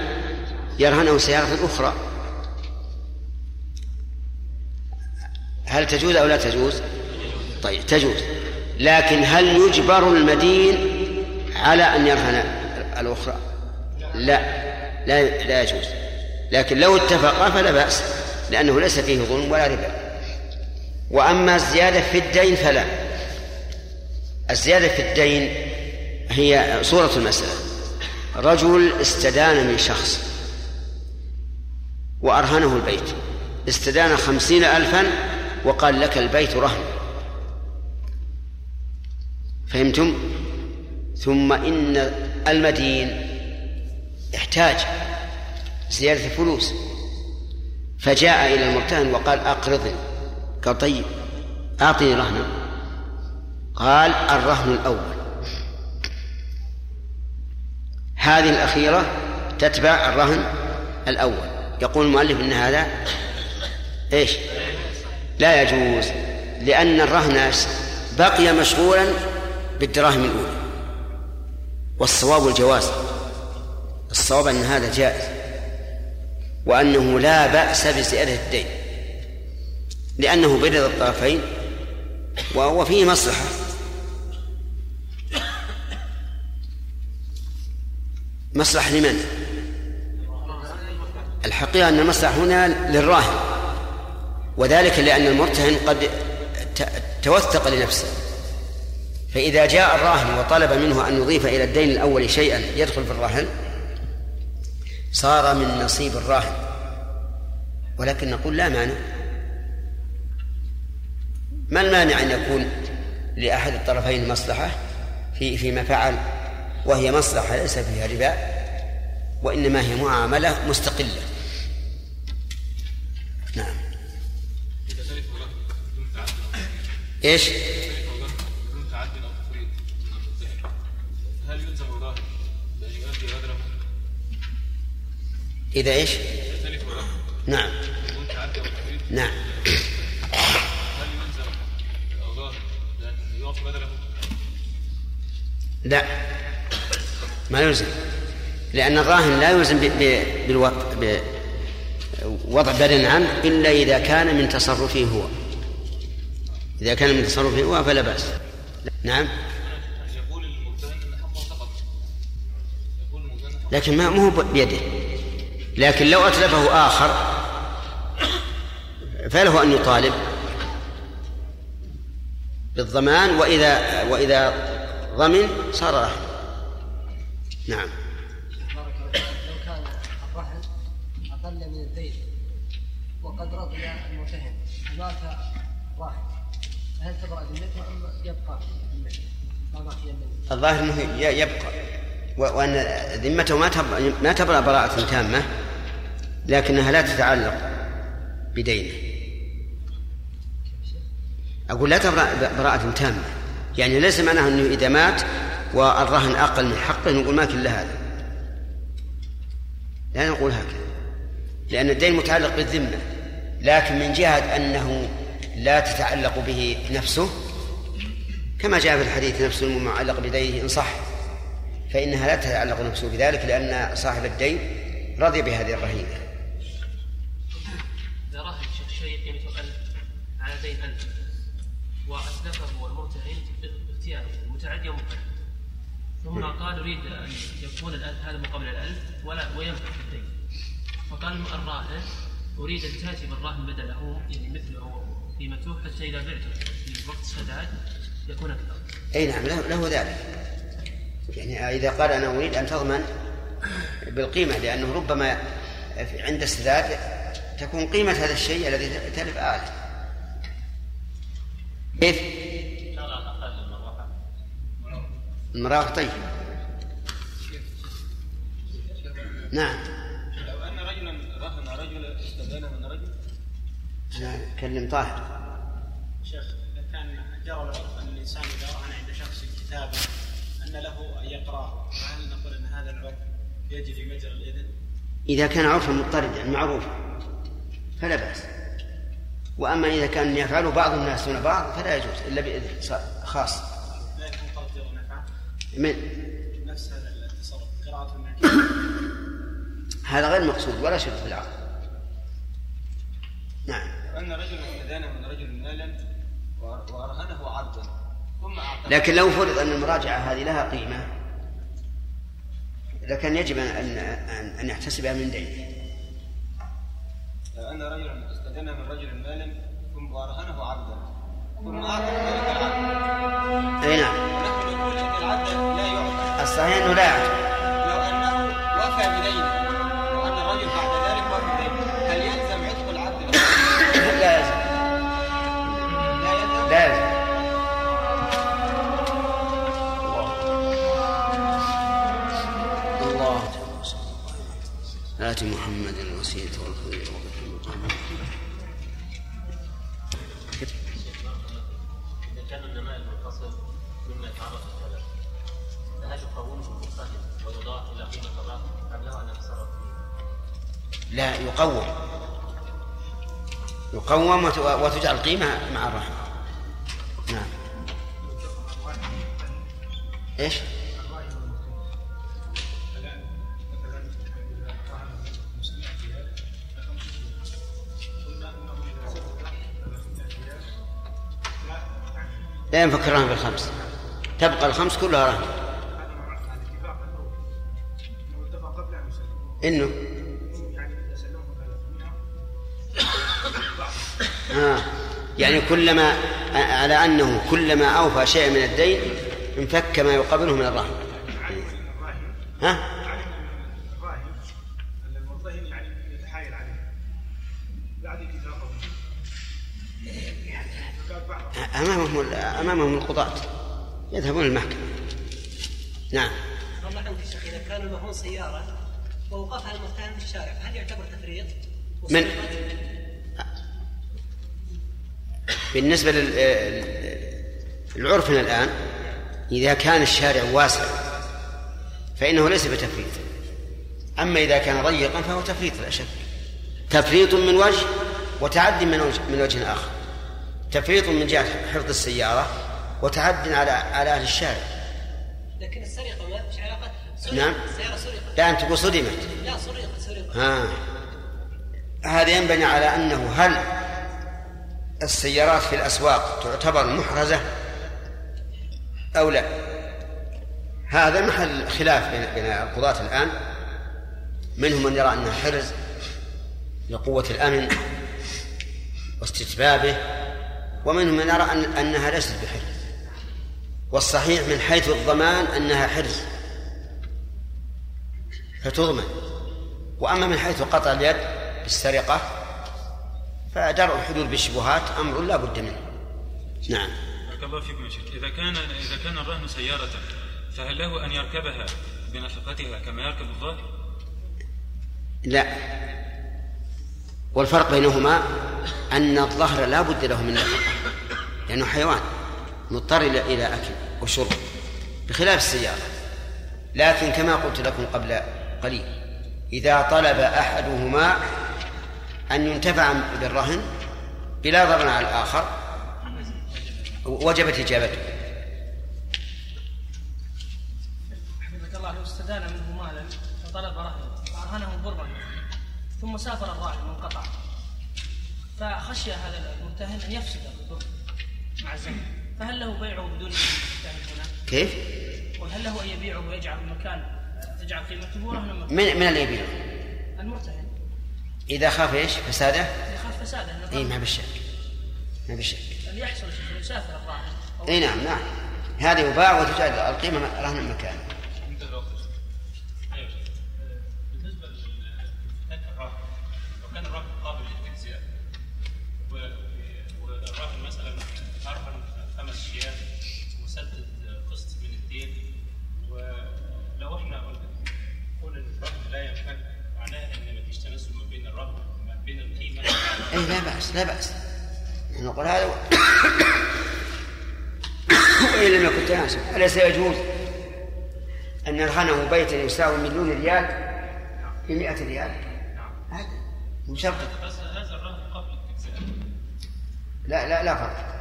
Speaker 1: يرهنه سيارة أخرى. هل تجوز أو لا تجوز؟ طيب تجوز. لكن هل يجبر المدين على أن يرهن الأخرى؟ لا لا لا يجوز. لكن لو اتفقا فلا بأس لأنه ليس فيه ظلم ولا ربا. وأما الزيادة في الدين فلا. الزيادة في الدين هي صورة المسألة. رجل استدان من شخص وأرهنه البيت. استدان خمسين ألفا وقال لك البيت رهن. فهمتم؟ ثم إن المدين يحتاج زيادة فلوس. فجاء إلى المرتهن وقال أقرضني. قال طيب أعطني رهنا. قال الرهن الأول. هذه الأخيرة تتبع الرهن الأول. يقول المؤلف إن هذا إيش؟ لا يجوز لأن الرهن بقي مشغولا بالدراهم الأولى. والصواب الجواز. الصواب أن هذا جائز. وأنه لا بأس بزيادة الدين. لأنه برضا الطرفين وفيه مصلحة. مصلحة لمن؟ الحقيقة أن المصلحة هنا للراهن وذلك لأن المرتهن قد توثق لنفسه. فإذا جاء الراهن وطلب منه أن يضيف إلى الدين الأول شيئا يدخل في الرهن صار من نصيب الراهن. ولكن نقول لا مانع. ما المانع أن يكون لأحد الطرفين مصلحة في فيما فعل؟ وهي مصلحة ليس فيها ربا وإنما هي معاملة مستقلة نعم إيش؟ إذا إيش؟ نعم نعم؟ لا ما يلزم. لأن الراهن لا يلزم بوضع بدل عنه إلا إذا كان من تصرفه هو. إذا كان من تصرفه هو فلا بأس. نعم. لكن ما هو بيده. لكن لو أتلفه آخر فله أن يطالب بالضمان وإذا وإذا ضمن صار رهن نعم.
Speaker 7: لو كان الرهن أقل من الدين وقد رضي المتهم هناك راهن هل تبرأ ذمته أم يبقى
Speaker 1: الظاهر إنه يبقى. وأن ذمته ما ما تبرأ براءة تامة لكنها لا تتعلق بدينه. أقول لا تبرأ براءة تامة. يعني ليس معناه أنه إذا مات والرهن أقل من حقه نقول ما كل هذا. لا نقول هكذا. لأن الدين متعلق بالذمة لكن من جهة أنه لا تتعلق به نفسه كما جاء في الحديث نفس المعلق بدينه إن صح فإنها لا تتعلق نفسه بذلك لأن صاحب الدين رضي بهذه الرهينة.
Speaker 4: إذا راهن شيء قيمته ألف على دين ألف وأسلفه المرتهن باختياره متعدي ومقدم ثم قال أريد أن يكون هذا مقابل الألف ولا وينفع في الدين. فقال الراهن أريد أن تأتي بالراهن بدله يعني مثله قيمته حتى إذا بعته في وقت السداد يكون أكثر
Speaker 1: أي نعم له, له ذلك. يعني إذا قال أنا أريد أن تضمن بالقيمة لأنه ربما عند السداد تكون قيمة هذا الشيء الذي تلف أعلى كيف؟ المراوح طيب. نعم.
Speaker 8: لو أن رجلا رهن رجل استدان من رجل؟
Speaker 1: أنا أكلم طاهر.
Speaker 8: شيخ إذا كان جرى العرف أن الإنسان إذا رهن عند شخص كتابا أن له أن يقرأه فهل نقول أن هذا العرف يجري مجرى الإذن؟
Speaker 1: إذا كان عرفا مضطردا معروفا فلا بأس. وأما إذا كان يفعله بعض الناس دون بعض فلا يجوز إلا بإذن خاص. من
Speaker 8: نفس هذا التصرف قراءة
Speaker 1: هذا غير مقصود ولا شرط في العقد نعم
Speaker 8: أن رجلا استدان من رجل مالا وأرهنه عرضا ثم
Speaker 1: لكن لو فرض أن المراجعة هذه لها قيمة لكان يجب أن أن أن يحتسبها من دينه.
Speaker 8: أن رجلا استدان من رجل مالا ثم أرهنه عبدا ثم أعطى ذلك العبد.
Speaker 1: أي نعم. الصحيح أنه لا يعطى.
Speaker 8: لو أنه وفى بدينه وأن الرجل بعد ذلك وفى بدينه هل يلزم عتق العبد؟
Speaker 1: لا يلزم.
Speaker 8: لا يلزم.
Speaker 1: لا يلزم. الله آت محمد الوسيلة لا يقوم. يقوم وتجعل قيمة مع الرهن نعم. إيش؟ لا ينفك الرهن بالخمس. تبقى الخمس كلها رهن إنه آه. يعني كلما على أنه كلما أوفى شيئا من الدين انفك ما يقابله من الرهن ها؟ أمامهم أمامهم القضاة يذهبون المحكمة نعم
Speaker 7: الله عنك شيخ إذا كان المهون سيارة ووقفها المتهم في الشارع هل يعتبر تفريط؟
Speaker 1: من بالنسبة للعرفنا الآن إذا كان الشارع واسع فإنه ليس بتفريط. أما إذا كان ضيقا فهو تفريط لا شك. تفريط من وجه وتعد من وجه من وجه آخر. تفريط من جهة حفظ السيارة وتعد على على أهل الشارع.
Speaker 7: لكن السرقة ما فيش علاقة.
Speaker 1: نعم.
Speaker 7: السيارة سرقت.
Speaker 1: لا أنت تقول صدمت.
Speaker 7: لا سرقت سرقت.
Speaker 1: ها. هذا ينبني على أنه هل السيارات في الأسواق تعتبر محرزة أو لا؟ هذا محل خلاف بين القضاة الآن. منهم من يرى أنها حرز لقوة الأمن واستتبابه ومنهم من يرى أن أنها ليست بحرز. والصحيح من حيث الضمان أنها حرز فتضمن. وأما من حيث قطع اليد بالسرقة فدرء الحدود بالشبهات أمر لا بد منه. نعم.
Speaker 2: بارك الله فيكم يا شيخ. إذا كان إذا كان الرهن سيارة فهل له أن يركبها بنفقتها كما يركب الظاهر؟
Speaker 1: لا. والفرق بينهما أن الظهر لا بد له من نفقة لأنه حيوان مضطر إلى أكل وشرب بخلاف السيارة. لكن كما قلت لكم قبل قليل إذا طلب أحدهما أن ينتفع بالرهن بلا ضرر على الآخر وجبت إجابته
Speaker 9: حفظك الله لو استدان منه مالا فطلب رهن فأرهنه برا ثم سافر الراهن وانقطع فخشي هذا المرتهن أن يفسد الضر مع الزمن فهل له بيعه بدون هنا؟
Speaker 1: كيف؟
Speaker 9: وهل له أن يبيعه ويجعل المكان تجعل قيمته رهنا
Speaker 1: من من اللي يبيعه؟
Speaker 9: المرتهن
Speaker 1: إذا خاف إيش؟ فساده؟
Speaker 9: إذا خاف فساده
Speaker 1: إي ما بالشك. ما بالشك.
Speaker 9: أن يحصل شيء يسافر الراهن.
Speaker 1: اي نعم نعم. هذه يباع وتجعل القيمة رهن المكان.
Speaker 3: بالنسبة لفتاة الراهن لو كان الراهن قابل للاجزاء والراهن مثلا ارهن خمس أيام وسدد قسط من الدين ولو إحنا قلنا كون الراهن لا ينفك معناها ان مفيش تناسب ما بين الراهن ما بين القيمه
Speaker 1: اي لا بأس لا بأس. نقول هذا وإن لم يكن تناسب أليس يجوز أن نرهنه بيتا يساوي مليون ريال بمئة ريال. هذا مشرط
Speaker 3: بس هذا الراهن قبل الاجزاء
Speaker 1: لا لا لا فرق.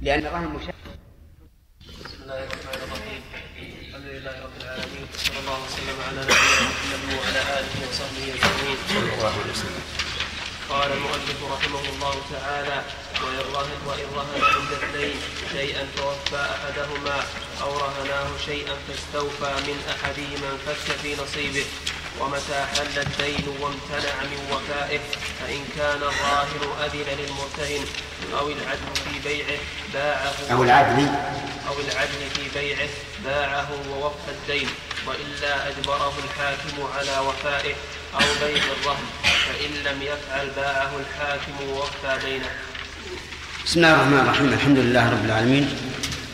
Speaker 1: لأن الرهن مشرط
Speaker 4: بسم الله الرحمن الرحيم. الحمد لله رب العالمين صلى الله وسلم على نبينا محمد وعلى آله وصحبه أجمعين.
Speaker 1: صلى الله عليه وسلم.
Speaker 4: قال المؤلف رحمه الله تعالى وإن رهن وإن رهن عند اثنين شيئا فوفى أحدهما أو رهناه شيئا فاستوفى من أحدهما انفك في نصيبه. ومتى حل الدين وامتنع من وفائه فإن كان الراهن أذن للمرتهن أو العدل في بيعه باعه
Speaker 1: أو العدل.
Speaker 4: أو العدل في بيعه باعه ووفى الدين. وإلا أجبره الحاكم على وفائه أو بيع الرهن. فإن لم يفعل باعه الحاكم ووفى دينه
Speaker 1: بسم الله الرحمن الرحيم. الحمد لله رب العالمين.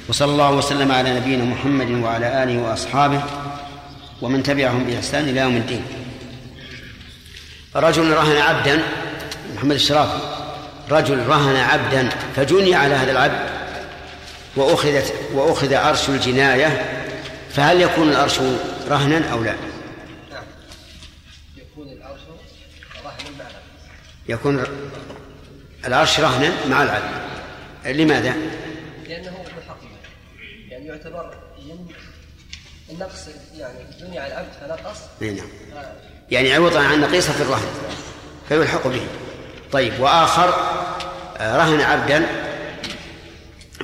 Speaker 1: وصلى الله وسلم على نبينا محمد وعلى آله وأصحابه ومن تبعهم بإحسان إلى يوم الدين. رجل رهن عبدا محمد الشرافي رجل رهن عبدا فجني على هذا العبد وأخذت وأخذ أرش الجناية فهل يكون الأرش رهنا أو لا؟
Speaker 7: نعم يكون العرش رهنا مع
Speaker 1: العبد لماذا؟
Speaker 4: لأنه محقق يعني يعتبر النقص يعني بني على العبد فنقص.
Speaker 1: نعم. يعني عوضا عن نقيصة في الرهن فيلحق به. طيب وآخر آه، رهن عبدا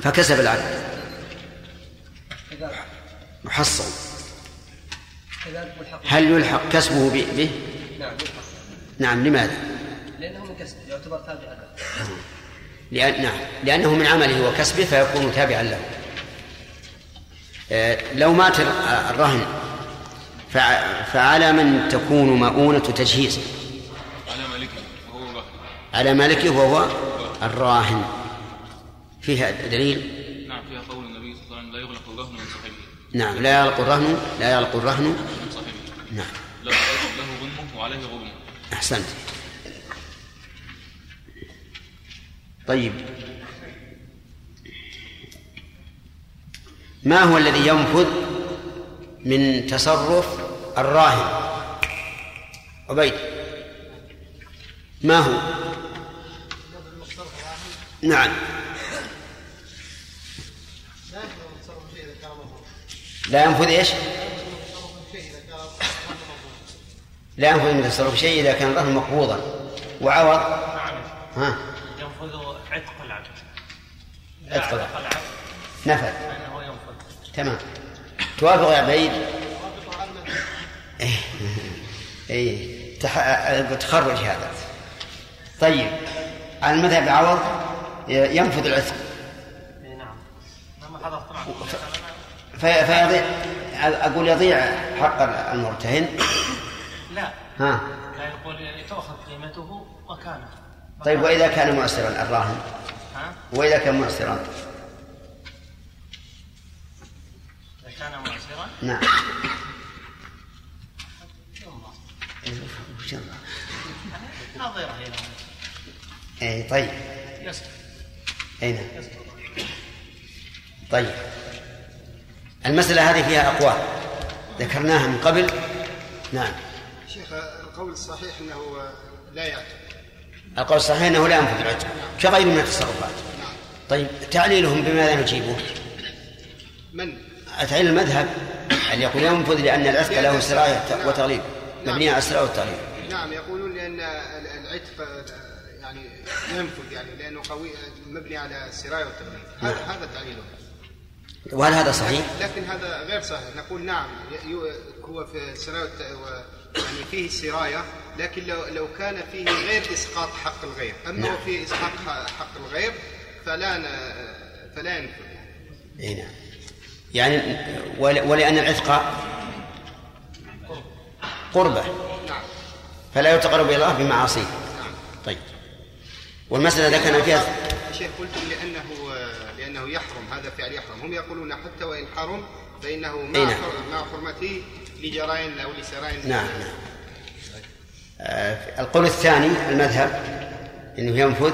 Speaker 1: فكسب العبد محصن. هل يلحق كسبه به؟
Speaker 4: نعم
Speaker 1: نعم لماذا؟
Speaker 4: لأنه من كسبه يعتبر تابعا
Speaker 1: لأن نعم. لأنه من عمله وكسبه فيكون تابعا له. آه، لو مات الرهن فعلى من تكون مؤونة تجهيز؟
Speaker 10: على مالكه وهو الراهن
Speaker 1: على مالكه وهو الراهن. فيها دليل؟
Speaker 10: نعم فيها قول النبي صلى الله عليه وسلم لا يغلق الرهن من صاحبه.
Speaker 1: نعم لا يغلق الرهن لا يغلق الرهن.
Speaker 10: من صاحبه.
Speaker 1: نعم.
Speaker 10: له له غنمه وعليه غرمه
Speaker 1: أحسنت. طيب. ما هو الذي ينفذ من تصرف الراهن؟ عبيد. ما هو؟ نعم. لا ينفذ إيش؟ لا ينفذ من تصرف شيء إذا كان الرهن مقبوضا. وعوض؟ ها؟
Speaker 3: العبد
Speaker 1: نفذ. تمام. توافق يا إيه. تح... تخرج هذا. طيب. على المذهب عوض ينفذ العتق
Speaker 3: إيه، نعم.
Speaker 1: فيضيع أقول يضيع حق المرتهن؟
Speaker 3: لا.
Speaker 1: ها.
Speaker 3: لا يقول تؤخذ قيمته مكانه
Speaker 1: طيب وإذا كان معسرا الراهن؟
Speaker 3: ها؟
Speaker 1: وإذا كان معسرا.
Speaker 3: إذا كان معسرا؟
Speaker 1: نعم.
Speaker 3: هنا.
Speaker 1: اي طيب.
Speaker 3: يسقط
Speaker 1: اي نعم. طيب. المسألة هذه فيها أقوال. ذكرناها من قبل. نعم.
Speaker 11: شيخ القول الصحيح إنه لا يعتق.
Speaker 1: القول الصحيح أنه لا ينفذ العتق كغيره من التصرفات طيب تعليلهم بماذا نجيبه؟
Speaker 11: من؟
Speaker 1: تعليل المذهب أن يقول ينفذ لأن العتق له سراية وتغليب مبنية على السراية والتغليب
Speaker 11: نعم يقولون لأن العتق يعني ينفذ يعني لأنه قوي مبني على السرايه والتغليب هذا
Speaker 1: نعم.
Speaker 11: هذا تعليله
Speaker 1: وهل هذا صحيح؟
Speaker 11: لكن هذا غير صحيح نقول نعم هو في و- يعني فيه السرايه لكن لو لو كان فيه غير إسقاط حق الغير. أما
Speaker 1: نعم.
Speaker 11: هو فيه إسقاط حق الغير فلا ن- فلا ينفذ.
Speaker 1: اي نعم. يعني ول- ولأن العتق قربة.
Speaker 11: نعم.
Speaker 1: فلا يتقرب إلى الله بمعاصيه. طيب. والمسألة ذكرنا فيها
Speaker 11: شيخ قلت لأنه لأنه يحرم هذا فعل يحرم. هم يقولون حتى وإن حرم فإنه مع
Speaker 1: أي نعم.
Speaker 11: مع حرمته لجرائم أو لسرائم
Speaker 1: نعم نعم. آه، القول الثاني المذهب إنه ينفذ.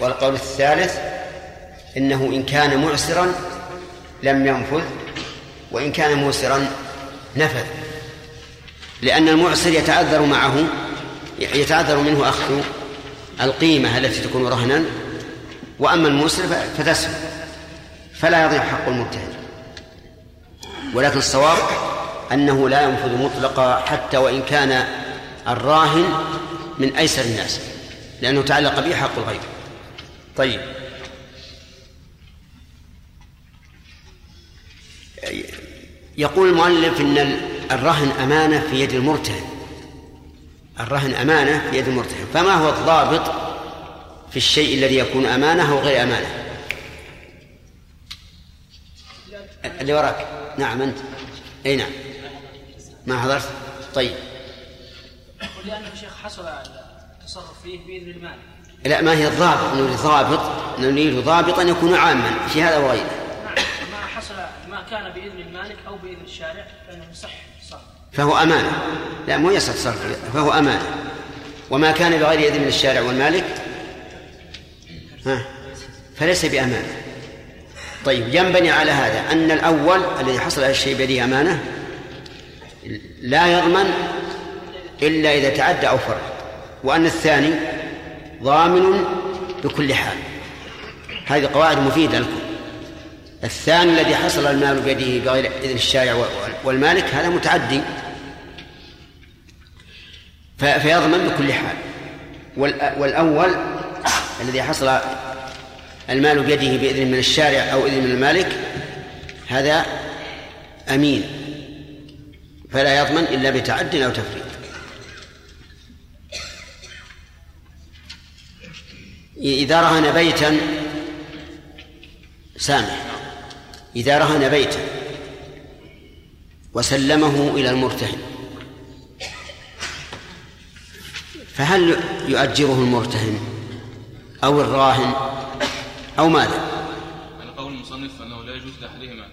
Speaker 1: والقول الثالث إنه إن كان معسرا لم ينفذ وإن كان موسرا نفذ. لأن المعسر يتعذر معه يتعذر منه أخذ القيمة التي تكون رهنا. وأما الموسر فتسهل فلا يضيع حق المرتهن ولكن الصواب أنه لا ينفذ مطلقا حتى وإن كان الراهن من أيسر الناس لأنه تعلق به حق الغير طيب. يقول المؤلف أن الرهن أمانة في يد المرتهن. الرهن أمانة في يد المرتهن. فما هو الضابط في الشيء الذي يكون أمانة أو غير أمانة؟ اللي وراك. نعم أنت. أي نعم. ما حضرت؟ طيب.
Speaker 9: ولأنه شيخ حصل التصرف فيه بإذن المالك
Speaker 1: لا ما هي الضابط؟ نريد ضابط نريد ضابطا يكون عاما في هذا وغيره.
Speaker 9: ما حصل ما كان بإذن المالك أو بإذن الشارع فإنه يصح صح.
Speaker 1: فهو أمانة. لا مو يصح تصرف فهو أمانة. وما كان بغير إذن من الشارع والمالك؟ ها؟ فليس بأمانة. طيب ينبني على هذا أن الأول الذي حصل على الشيء بيده أمانة؟ لا يضمن إلا إذا تعدى أو فرط وأن الثاني ضامن بكل حال. هذه قواعد مفيدة لكم. الثاني الذي حصل المال بيده بغير إذن الشارع والمالك هذا متعدي. فيضمن بكل حال. والأول الذي حصل المال بيده بإذن من الشارع أو إذن من المالك هذا أمين. فلا يضمن إلا بتعد أو تفريط. إذا رهن بيتا سامح. إذا رهن بيتا وسلمه إلى المرتهن. فهل يؤجره المرتهن أو الراهن أو ماذا؟
Speaker 10: على قول المصنف أنه لا يجوز لأحدهما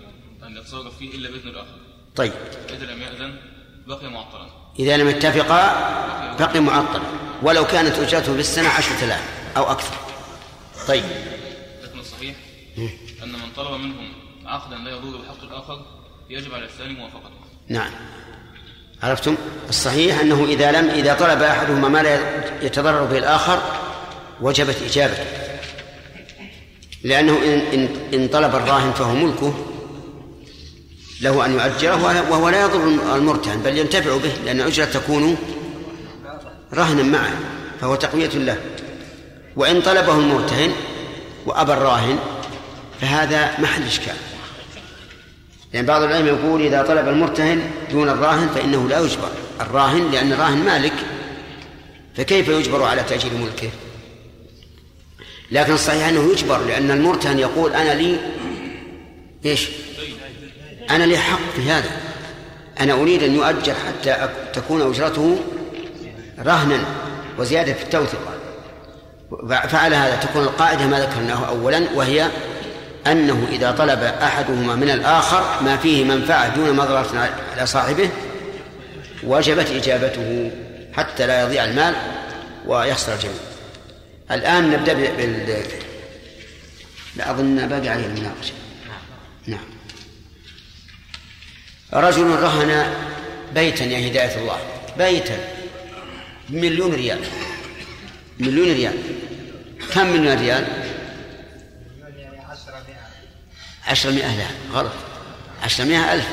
Speaker 10: أن يتصرف فيه إلا بإذن الآخر.
Speaker 1: طيب.
Speaker 10: إذا لم يأذن بقي معطلا.
Speaker 1: إذا لم يتفقا بقي معطلا. ولو كانت أجرته بالسنة عشرة آلاف أو أكثر. طيب.
Speaker 10: لكن الصحيح أن من طلب منهم عقدا لا يضر بحق الآخر يجب على الثاني موافقته.
Speaker 1: نعم. عرفتم؟ الصحيح أنه إذا لم إذا طلب أحدهما ما لا يتضرر به الآخر وجبت إجابته. لأنه إن, إن طلب الراهن فهو ملكه له أن يؤجره وهو لا يضر المرتهن بل ينتفع به لأن الأجرة تكون رهنا معه فهو تقوية له. وإن طلبه المرتهن وأبى الراهن فهذا محل إشكال. لأن بعض العلم يقول إذا طلب المرتهن دون الراهن فإنه لا يجبر. الراهن لأن الراهن مالك فكيف يجبر على تأجيل ملكه؟ لكن الصحيح أنه يجبر لأن المرتهن يقول أنا لي إيش؟ أنا لي حق في هذا. أنا أريد أن يؤجر حتى تكون أجرته رهنا وزيادة في التوثيق. فعلى هذا تكون القاعدة ما ذكرناه أولا وهي أنه إذا طلب أحدهما من الآخر ما فيه منفعة دون مضرة على صاحبه وجبت إجابته حتى لا يضيع المال ويخسر الجميع. الآن نبدأ بال لا أظن باقي عليه المناقشة نعم. رجل رهن بيتا يا هداية الله. بيتا. بمليون ريال. مليون ريال. كم مليون ريال؟ عشرمائة. لا غلط. عشرمائة ألف.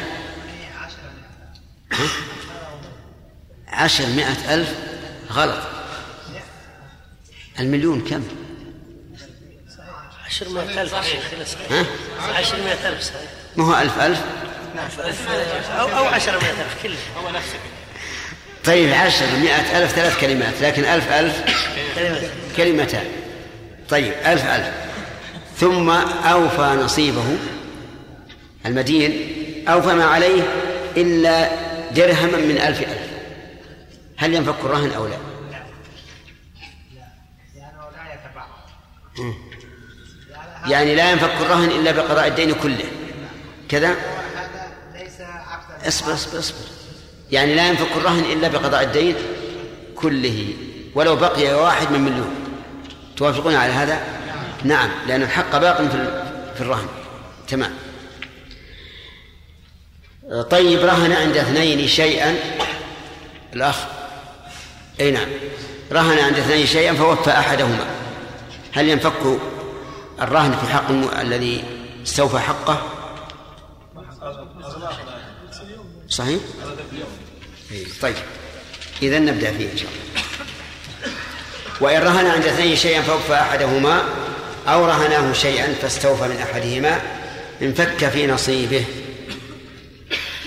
Speaker 1: عشرمائة ألف. غلط. المليون كم؟
Speaker 7: عشرمائة ألف.
Speaker 1: ها؟
Speaker 7: عشرمائة ألف صحيح.
Speaker 1: ما هو ألف ألف؟
Speaker 7: أو أو عشرمائة ألف كله. هو نفسه
Speaker 1: طيب عشر مئة ألف ثلاث كلمات لكن ألف ألف كلمتان. طيب ألف ألف. ثم أوفى نصيبه. المدين أوفى ما عليه إلا درهما من ألف ألف. هل ينفك الرهن أو لا؟ يعني لا ينفك الرهن إلا بقضاء الدين كله. كذا؟ اصبر اصبر اصبر. يعني لا ينفك الرهن إلا بقضاء الدين كله ولو بقي واحد من مليون. توافقون على هذا؟ نعم لأن الحق باق في في الرهن. تمام. طيب رهن عند اثنين شيئا. الأخ؟ أي نعم. رهن عند اثنين شيئا فوفى أحدهما. هل ينفك الرهن في حق. الذي استوفى حقه؟ صحيح؟ طيب. إذا نبدأ فيه إن شاء الله. وإن رهن عند اثنين شيئا فوفى أحدهما أو رهناه شيئا فاستوفى من أحدهما انفك في نصيبه.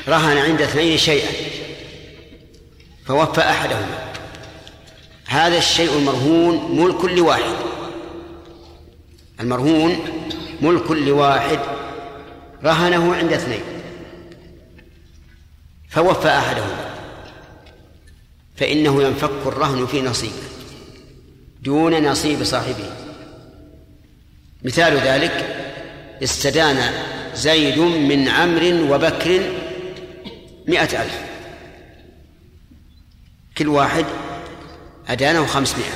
Speaker 1: رهن عند اثنين شيئا فوفى أحدهما. هذا الشيء المرهون ملك لواحد. المرهون ملك لواحد. رهنه عند اثنين. فوفى أحدهما فإنه ينفك الرهن في نصيبه دون نصيب صاحبه. مثال ذلك استدان زيد من عمرو وبكر مئة ألف. كل واحد أدانه خمسمائة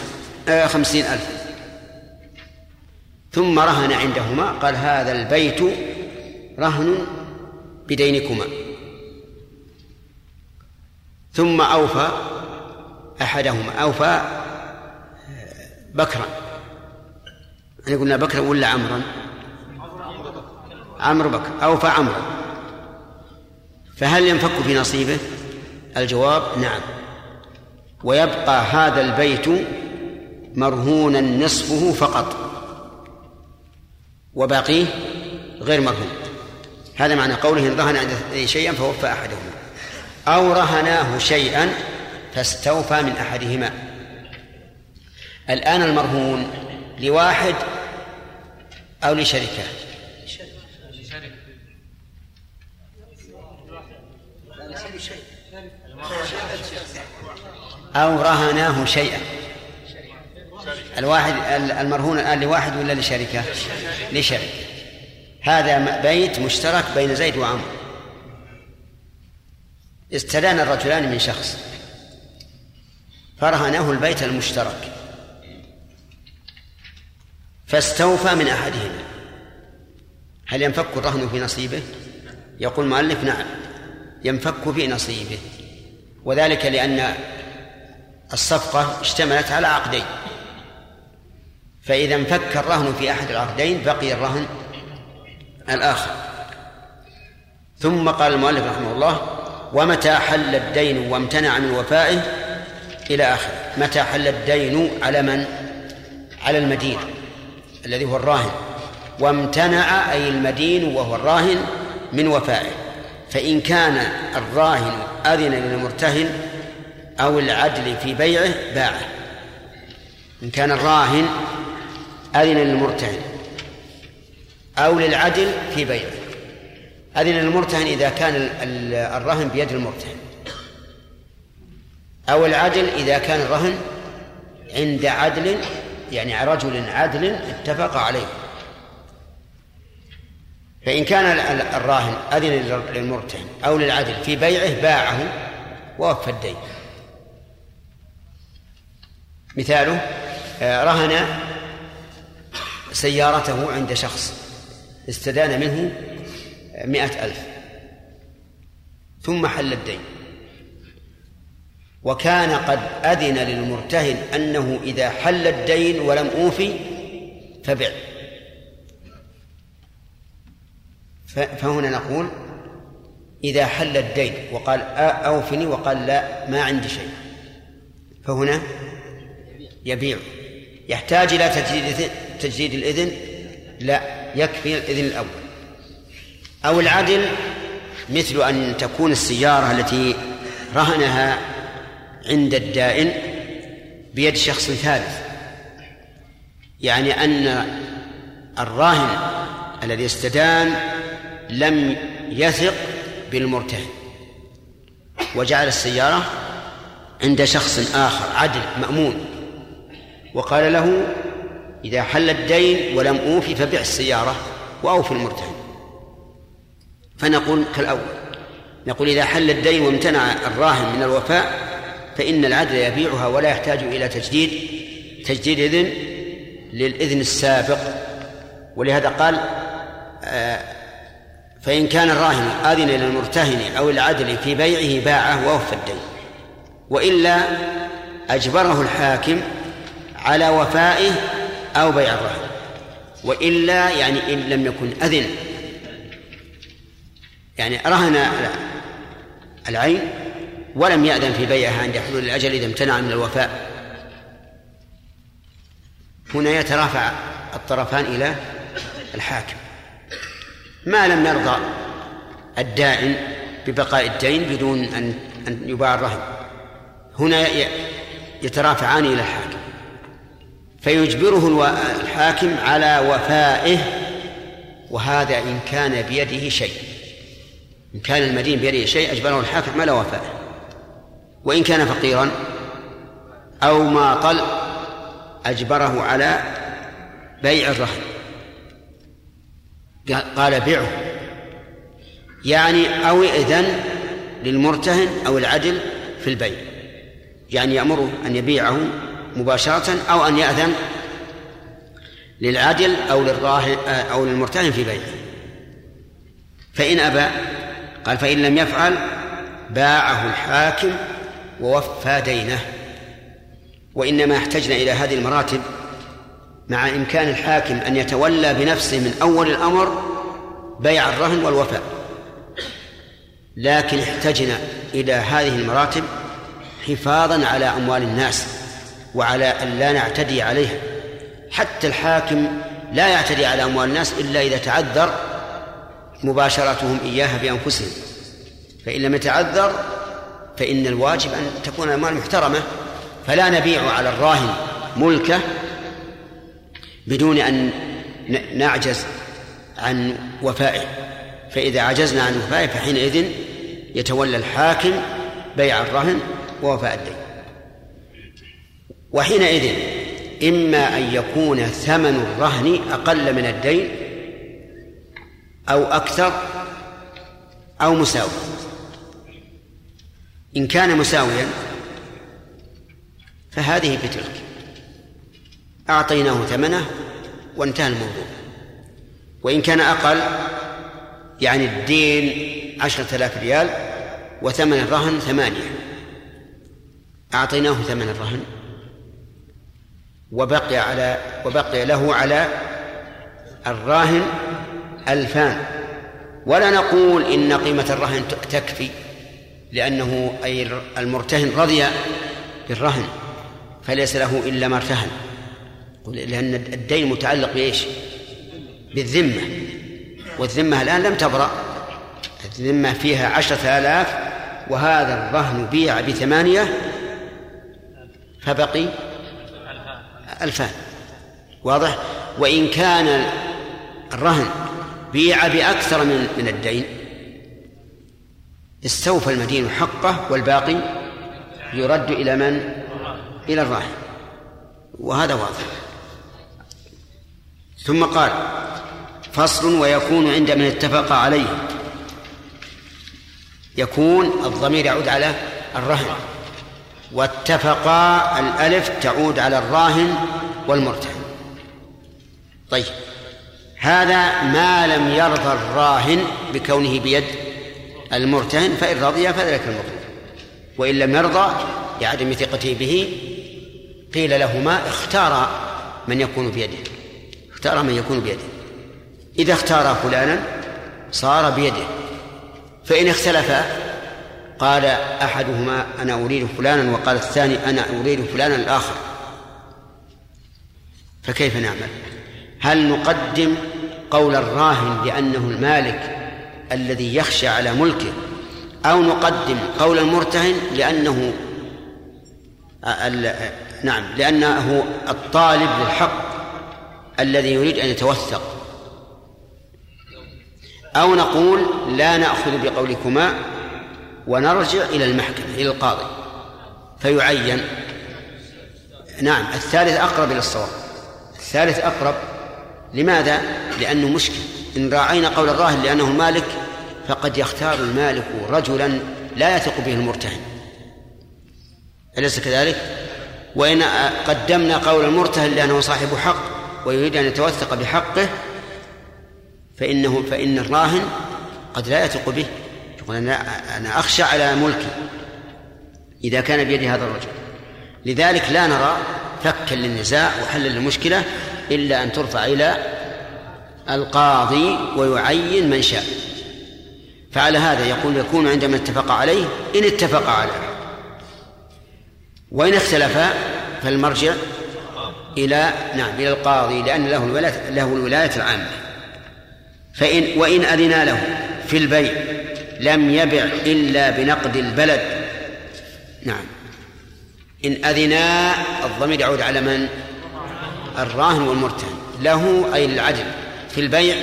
Speaker 1: آه خمسين ألف. ثم رهن عندهما قال هذا البيت رهن بدينكما. ثم أوفى أحدهما أوفى بكرا. يعني قلنا بكرا ولا عمرا؟ عمرو بكر. أوفى عمرو فهل ينفك في نصيبه؟ الجواب نعم. ويبقى هذا البيت مرهونا نصفه فقط. وباقيه غير مرهون. هذا معنى قوله إن رهن عنده شيئا فوفى أحدهما. أو رهناه شيئا فاستوفى من أحدهما. الآن المرهون لواحد أو لشركة. أو رهناه شيئا. الواحد المرهون الآن لواحد ولا لشركة؟ لشركة. هذا بيت مشترك بين زيد وعمرو استدان الرجلان من شخص. فرهناه البيت المشترك. فاستوفى من أحدهما. هل ينفك الرهن في نصيبه؟ يقول المؤلف نعم ينفك في نصيبه. وذلك لأن الصفقة اشتملت على عقدين. فإذا انفك الرهن في أحد العقدين بقي الرهن الآخر. ثم قال المؤلف رحمه الله ومتى حل الدين وامتنع من وفائه إلى آخره؟ متى حل الدين على من؟ على المدين الذي هو الراهن. وامتنع أي المدين وهو الراهن من وفائه. فإن كان الراهن أذن للمرتهن أو العدل في بيعه باعه. إن كان الراهن أذن للمرتهن أو للعدل في بيعه. أذن للمرتهن إذا كان الرهن بيد المرتهن. أو العدل إذا كان الرهن عند عدل يعني رجل عدل اتفق عليه. فإن كان الراهن أذن للمرتهن أو للعدل في بيعه باعه ووفى الدين. مثاله آه، رهن سيارته عند شخص استدان منه مئة ألف. ثم حل الدين. وكان قد أذن للمرتهن أنه إذا حل الدين ولم أوفي فبع. فهنا نقول إذا حل الدين وقال أوفني وقال لا ما عندي شيء. فهنا يبيع. يحتاج إلى تجديد تجديد الإذن لا يكفي الإذن الأول. أو العدل مثل أن تكون السيارة التي رهنها عند الدائن بيد شخص ثالث. يعني أن الراهن الذي استدان لم يثق بالمرتهن وجعل السيارة عند شخص آخر عدل مأمون. وقال له إذا حل الدين ولم أوفي فبع السيارة وأوفي المرتهن. فنقول كالأول. نقول إذا حل الدين وامتنع الراهن من الوفاء فإن العدل يبيعها ولا يحتاج إلى تجديد تجديد إذن للإذن السابق. ولهذا قال آه، فإن كان الراهن آذن للمرتهن أو العدل في بيعه باعه ووفى الدين. وإلا أجبره الحاكم على وفائه أو بيع الرهن وإلا يعني إن لم يكن أذن يعني رهن العين ولم يأذن في بيعها عند حلول الأجل إذا امتنع من الوفاء. هنا يترافع الطرفان إلى الحاكم. ما لم يرضى الدائن ببقاء الدين بدون أن أن يباع الرهن. هنا يترافعان إلى الحاكم. فيجبره الحاكم على وفائه وهذا إن كان بيده شيء. إن كان المدين بيده شيء أجبره الحاكم على وفائه. وإن كان فقيرا أو ماطل أجبره على بيع الرهن. قال بعه يعني أو إذن للمرتهن أو العدل في البيع. يعني يأمره أن يبيعه مباشرة أو أن يأذن للعدل أو للراهن أو للمرتهن في بيعه. فإن أبى قال فإن لم يفعل باعه الحاكم ووفى دينه. وإنما احتجنا إلى هذه المراتب مع إمكان الحاكم أن يتولى بنفسه من أول الأمر بيع الرهن والوفاء. لكن احتجنا إلى هذه المراتب حفاظا على أموال الناس وعلى أن لا نعتدي عليها. حتى الحاكم لا يعتدي على أموال الناس إلا إذا تعذر مباشرتهم إياها بأنفسهم فإن لم يتعذر فإن الواجب أن تكون الأموال محترمة. فلا نبيع على الراهن ملكه بدون أن نعجز عن وفائه. فإذا عجزنا عن وفائه فحينئذ يتولى الحاكم بيع الرهن ووفاء الدين. وحينئذ إما أن يكون ثمن الرهن أقل من الدين أو أكثر أو مساوي إن كان مساويا فهذه بتلك. أعطيناه ثمنه وانتهى الموضوع. وإن كان أقل يعني الدين عشرة آلاف ريال وثمن الرهن ثمانية. أعطيناه ثمن الرهن وبقي على وبقي له على الراهن ألفان. ولا نقول إن قيمة الرهن تكفي لأنه أي المرتهن رضي بالرهن فليس له إلا ما ارتهن. لأن الدين متعلق بإيش؟ بالذمة. والذمة الآن لم تبرأ. الذمة فيها عشرة آلاف وهذا الرهن بيع بثمانية فبقي ألفان. واضح؟ وإن كان الرهن بيع بأكثر من من الدين. استوفى المدين حقه والباقي يرد إلى من؟ إلى الراهن وهذا واضح. ثم قال فصل ويكون عند من اتفق عليه. يكون الضمير يعود على الرهن. واتفقا الألف تعود على الراهن والمرتهن. طيب. هذا ما لم يرضى الراهن بكونه بيد المرتهن فإن رضي فذلك المطلوب وإن لم يرضى لعدم ثقته به قيل لهما اختار من يكون بيده. اختار من يكون بيده. إذا اختار فلانا صار بيده. فإن اختلفا قال أحدهما أنا أريد فلانا وقال الثاني أنا أريد فلانا الآخر. فكيف نعمل؟ هل نقدم قول الراهن لأنه المالك الذي يخشى على ملكه أو نقدم قول المرتهن لأنه نعم لأنه الطالب للحق الذي يريد أن يتوثق. أو نقول لا نأخذ بقولكما ونرجع إلى المحكمة إلى القاضي. فيعين. نعم الثالث أقرب إلى الصواب. الثالث أقرب لماذا؟ لأنه مشكل إن راعينا قول الراهن لأنه المالك فقد يختار المالك رجلا لا يثق به المرتهن أليس كذلك؟ وإن قدمنا قول المرتهن لأنه صاحب حق ويريد أن يتوثق بحقه فإنه فإن الراهن قد لا يثق به يقول أنا أنا أخشى على ملكي إذا كان بيدي هذا الرجل لذلك لا نرى فكا للنزاع وحلا للمشكلة إلا أن ترفع إلى القاضي ويعين من شاء. فعلى هذا يقول يكون عندما اتفق عليه إن اتفق عليه وإن اختلفا فالمرجع إلى نعم إلى القاضي لأن له الولاية له الولاية العامة. فإن وإن أذنا له في البيع لم يبع إلا بنقد البلد. نعم. إن أذنا الضمير يعود على من؟ الراهن والمرتهن. له أي العدل في البيع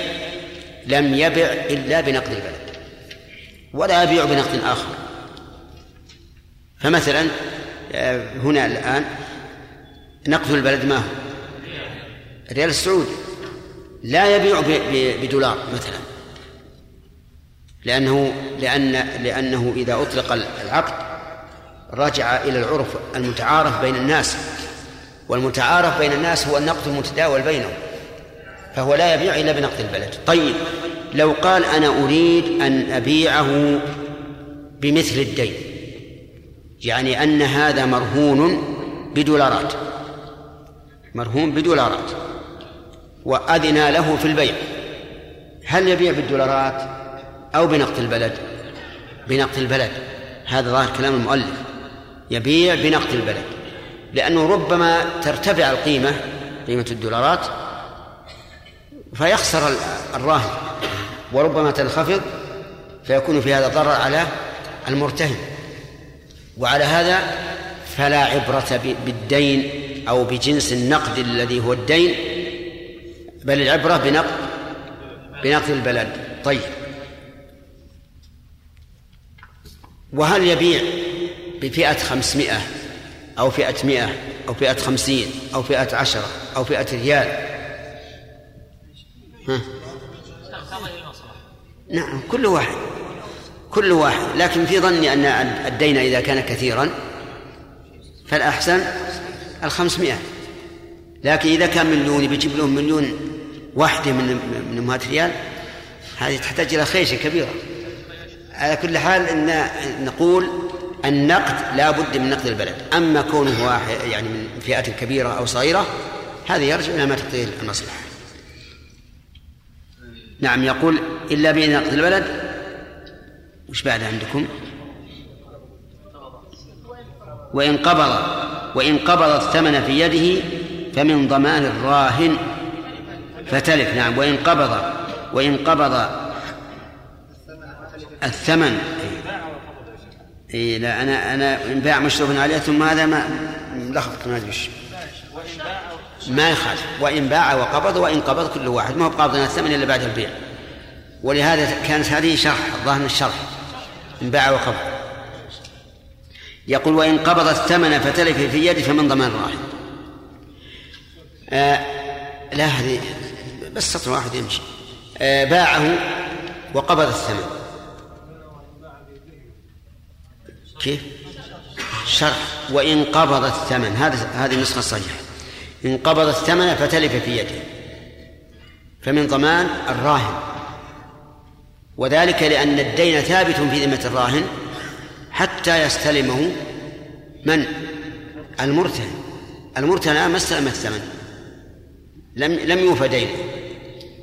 Speaker 1: لم يبع إلا بنقد البلد. ولا يبيع بنقد آخر. فمثلا آه، هنا الآن نقد البلد ما هو؟ الريال السعودي. لا يبيع بدولار مثلا. لأنه لأن لأنه إذا أطلق العقد رجع إلى العرف المتعارف بين الناس. والمتعارف بين الناس هو النقد المتداول بينهم فهو لا يبيع إلا بنقد البلد. طيب لو قال أنا أريد أن أبيعه بمثل الدين يعني أن هذا مرهون بدولارات مرهون بدولارات وأذن له في البيع هل يبيع بالدولارات أو بنقد البلد؟ بنقد البلد. هذا ظاهر كلام المؤلف. يبيع بنقد البلد. لأنه ربما ترتفع القيمة قيمة الدولارات فيخسر الراهن وربما تنخفض فيكون في هذا ضرر على المرتهن. وعلى هذا فلا عبرة بالدين أو بجنس النقد الذي هو الدين بل العبرة بنقد بنقد البلد. طيب. وهل يبيع بفئة خمسمائة أو فئة مئة أو فئة خمسين أو فئة عشرة أو فئة ريال. ها؟ نعم كل واحد كل واحد. لكن في ظني أن الدين إذا كان كثيرا فالأحسن الخمسمائة. لكن إذا كان مليون بيجيب لهم مليون واحدة من من أمهات ريال هذه تحتاج إلى خيشة كبيرة. على كل حال إن نقول النقد لا بد من نقد البلد. أما كونه واحد يعني من فئة كبيرة أو صغيرة هذا يرجع إلى ما تقتضيه المصلحة. نعم يقول إلا بنقد البلد. وش بعد عندكم؟ وإن قبض وإن قبض الثمن في يده فمن ضمان الراهن فتلف. نعم وإن قبض وإن قبض الثمن اي لا أنا أنا ان باع مشروف عليه ثم هذا ما ملخبط ما أدري ما يخالف. وإن باع وقبض وإن قبض كل واحد. ما هو قابض الثمن إلا بعد البيع. ولهذا كانت هذه شرح الظاهر الشرح. إن باع وقبض. يقول وإن قبض الثمن فتلف في يده فمن ضمان الراهن آه لا هذه بس سطر واحد يمشي. آه باعه وقبض الثمن. كيف؟ شرح. وإن قبض الثمن هذا هذه النسخة الصحيحة. إن قبض الثمن فتلف في يده. فمن ضمان الراهن. وذلك لأن الدين ثابت في ذمة الراهن حتى يستلمه من؟ المرتهن. المرتهن ما استلم الثمن. لم لم يوفى دينه.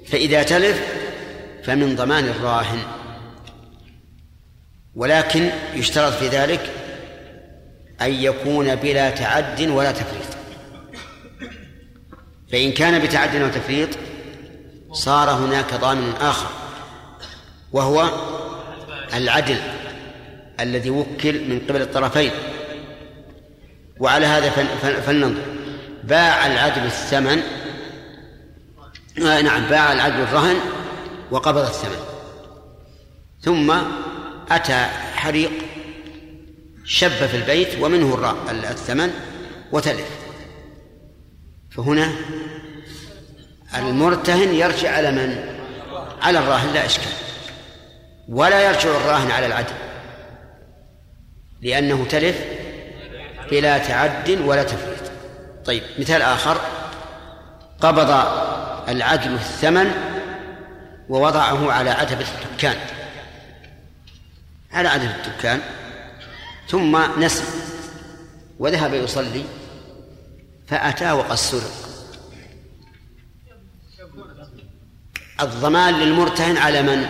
Speaker 1: فإذا تلف فمن ضمان الراهن. ولكن يشترط في ذلك أن يكون بلا تعد ولا تفريط. فإن كان بتعد وتفريط صار هناك ضامن آخر وهو العدل الذي وكل من قبل الطرفين. وعلى هذا فلننظر. باع العدل الثمن آه نعم باع العدل الرهن وقبض الثمن. ثم أتى حريق شب في البيت ومنه الثمن وتلف. فهنا المرتهن يرجع على من؟ على الراهن لا إشكال. ولا يرجع الراهن على العدل لأنه تلف بلا تعد ولا تفريط طيب مثال آخر. قبض العدل الثمن ووضعه على عتبة الدكان على عدد الدكان ثم نسي وذهب يصلي فأتى وقد سرق. الضمان للمرتهن على من؟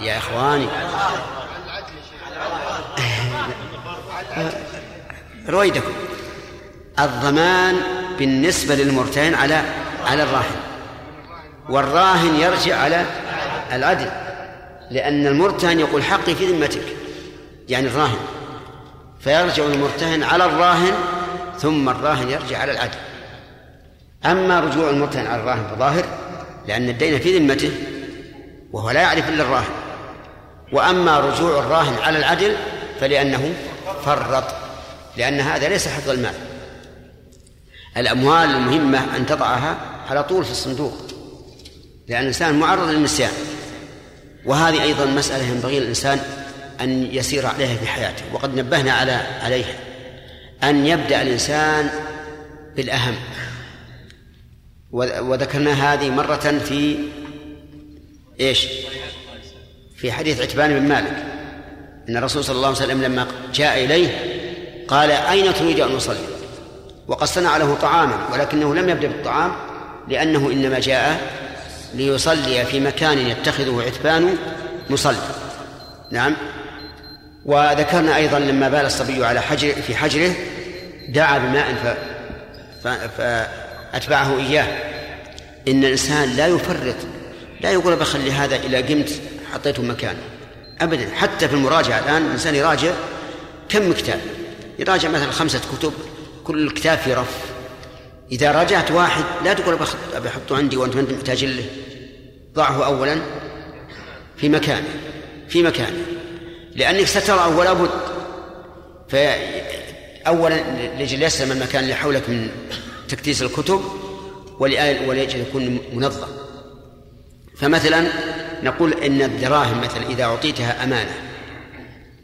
Speaker 1: يا إخواني. رويدكم. الضمان بالنسبة للمرتهن على على الراهن. والراهن يرجع على العدل. لأن المرتهن يقول حقي في ذمتك. يعني الراهن. فيرجع المرتهن على الراهن ثم الراهن يرجع على العدل. أما رجوع المرتهن على الراهن فظاهر لأن الدين في ذمته وهو لا يعرف إلا الراهن. وأما رجوع الراهن على العدل فلأنه فرط لأن هذا ليس حفظ المال. الأموال المهمة أن تضعها على طول في الصندوق لأن الإنسان معرض للنسيان. وهذه أيضا مسألة ينبغي للإنسان أن يسير عليها في حياته وقد نبهنا على عليها أن يبدأ الإنسان بالأهم وذكرنا هذه مرة في إيش؟ في حديث عتبان بن مالك أن الرسول صلى الله عليه وسلم لما جاء إليه قال أين تريد أن أصلي؟ وقد صنع له طعاما ولكنه لم يبدأ بالطعام لأنه إنما جاء ليصلي في مكان يتخذه عتبان مصلى. نعم. وذكرنا أيضا لما بال الصبي على حجر في حجره دعا بماء ف... ف... فأتبعه إياه. إن الإنسان لا يفرط لا يقول بخلي هذا إلى قمت حطيته مكانه أبدا حتى في المراجعة الآن الإنسان يراجع كم كتاب يراجع مثلا خمسة كتب كل كتاب في رف. إذا راجعت واحد لا تقول بحطه عندي وأنت ما محتاج له ضعه أولا في مكانه في مكانه. لأنك سترى ولا بد فأولا لجل يسلم المكان اللي حولك من تكتيس الكتب وليجل يكون منظم. فمثلا نقول إن الدراهم مثلا إذا أعطيتها أمانة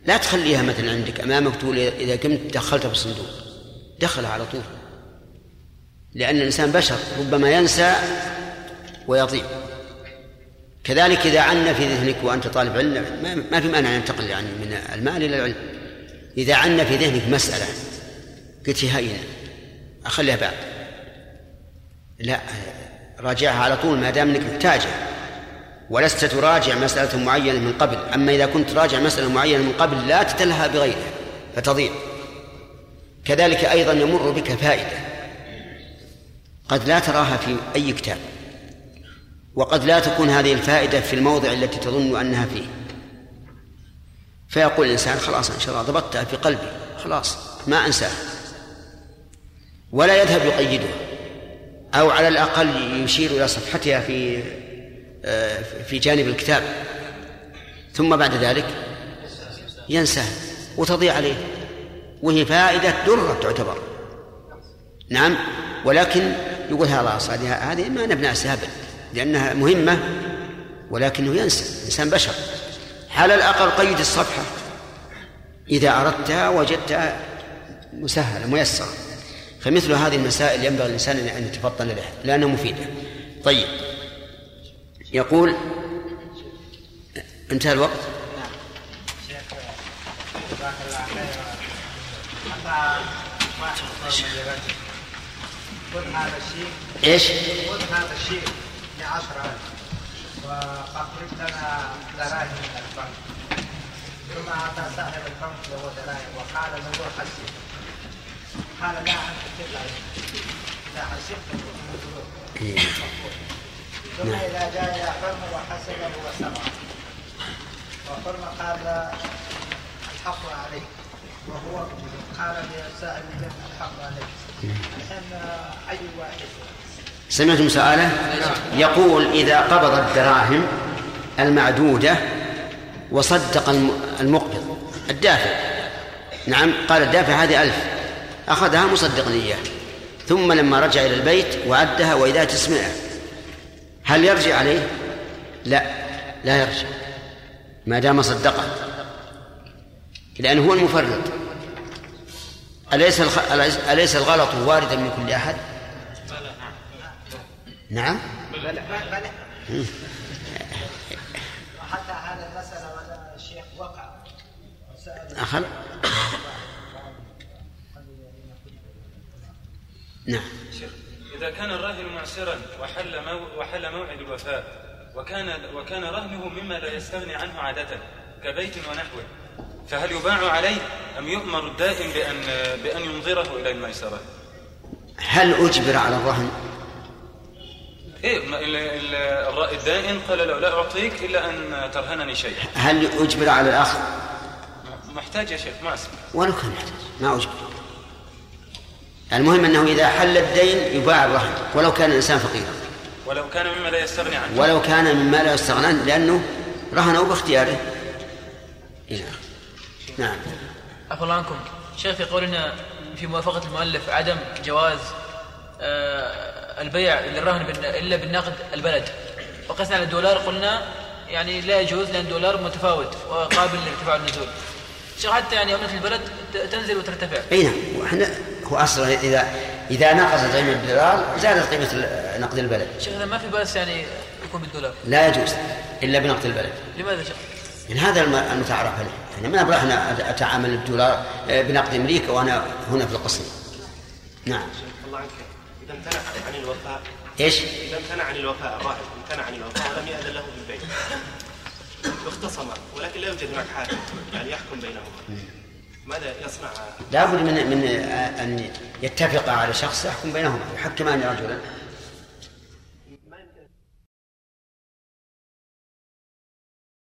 Speaker 1: لا تخليها مثلا عندك أمامك تقول إذا قمت دخلتها في الصندوق. دخلها على طول. لأن الإنسان بشر ربما ينسى ويضيع كذلك إذا عنا في ذهنك وأنت طالب علم ما في مانع أن ينتقل يعني من المال إلى العلم. إذا عنا في ذهنك مسألة قلت هينه أخليها بعد. لا راجعها على طول ما دام إنك محتاجة. ولست تراجع مسألة معينة من قبل. أما إذا كنت تراجع مسألة معينة من قبل لا تتلها بغيرها فتضيع. كذلك أيضا يمر بك فائدة. قد لا تراها في أي كتاب وقد لا تكون هذه الفائدة في الموضع التي تظن أنها فيه. فيقول الإنسان خلاص إن شاء الله ضبطتها في قلبي خلاص ما أنساها. ولا يذهب يقيدها أو على الأقل يشير إلى صفحتها في في جانب الكتاب. ثم بعد ذلك ينسى وتضيع عليه وهي فائدة درة تعتبر. نعم ولكن يقول خلاص هذه هذه ما نبنى أبدا لأنها مهمة ولكنه ينسى الإنسان بشر. على الأقل قيد الصفحة. إذا أردتها وجدتها مسهلة ميسرة. فمثل هذه المسائل ينبغي الإنسان أن يتفطن لها لأنها مفيدة. طيب. يقول انتهى الوقت. نعم قل هذا الشيء. إيش؟ قل هذا الشيء لعشرة وأخرج لنا دراهم من البنك. ثم أعطى صاحب البنك له دراهم وقال له حسب قال لا أنت كذا إذا حسبت ثم نعم. إذا جاء إلى حرم وحسبه وسمع. وحرم قال الحق عليك. وهو قال لسائل سمعتم سؤاله؟ يقول إذا قبض الدراهم المعدودة وصدق المقبض الدافع. نعم قال الدافع هذه ألف. أخذها مصدقا إياه ثم لما رجع إلى البيت وعدها وإذا تسمعه. هل يرجع عليه؟ لا لا يرجع. ما دام صدقه. لأنه هو المفرط. أليس أليس الغلط واردا من كل أحد؟ نعم. بلى حتى هذا المسألة الشيخ وقع أخل.
Speaker 2: نعم. إذا كان الراهن معسرا وحل وحل موعد الوفاة وكان وكان رهنه مما لا يستغني عنه عادة كبيت ونحوه. فهل يباع عليه أم يؤمر الدائن بأن بأن ينظره إلى الميسرة؟
Speaker 1: هل أجبر على الرهن؟
Speaker 2: إيه الدائن قال له لا أعطيك إلا أن ترهنني شيئا.
Speaker 1: هل أجبر على الأخذ؟
Speaker 2: محتاج يا شيخ ما أسمع.
Speaker 1: ولو كان محتاج ما أجبر. المهم أنه إذا حل الدين يباع الرهن ولو كان الإنسان فقيرا.
Speaker 2: ولو كان مما لا يستغني عنه.
Speaker 1: ولو كان مما لا يستغني عنه لأنه رهنه باختياره. نعم نعم.
Speaker 12: عفى الله عنكم. شيخ في قولنا في موافقة المؤلف عدم جواز آه، البيع للرهن إلا بالنقد البلد. وقسنا على الدولار قلنا يعني لا يجوز لأن الدولار متفاوت وقابل لارتفاع النزول. شيخ حتى يعني عملة البلد تنزل وترتفع.
Speaker 1: أي نعم. وإحنا هو أصلا إذا إذا نقصت قيمة الدولار زادت قيمة نقد البلد.
Speaker 12: شيخ إذا ما في بأس يعني يكون بالدولار.
Speaker 1: لا يجوز إلا بنقد البلد.
Speaker 12: لماذا شيخ؟
Speaker 1: يعني هذا المتعارف عليه. يعني ما أبغى إحنا أتعامل بالدولار آه، بنقد أمريكا وأنا هنا في القصر.
Speaker 13: نعم. الله عنك. إذا امتنع عن الوفاء
Speaker 1: إيش؟
Speaker 13: إذا امتنع عن الوفاء الراهن امتنع عن الوفاء ولم يأذن له بالبيع اختصما ولكن لا يوجد هناك حاكم يعني يحكم بينهما. ماذا يصنع؟
Speaker 1: لابد من من أن يتفقا على شخص يحكم بينهما يحكمان رجلا.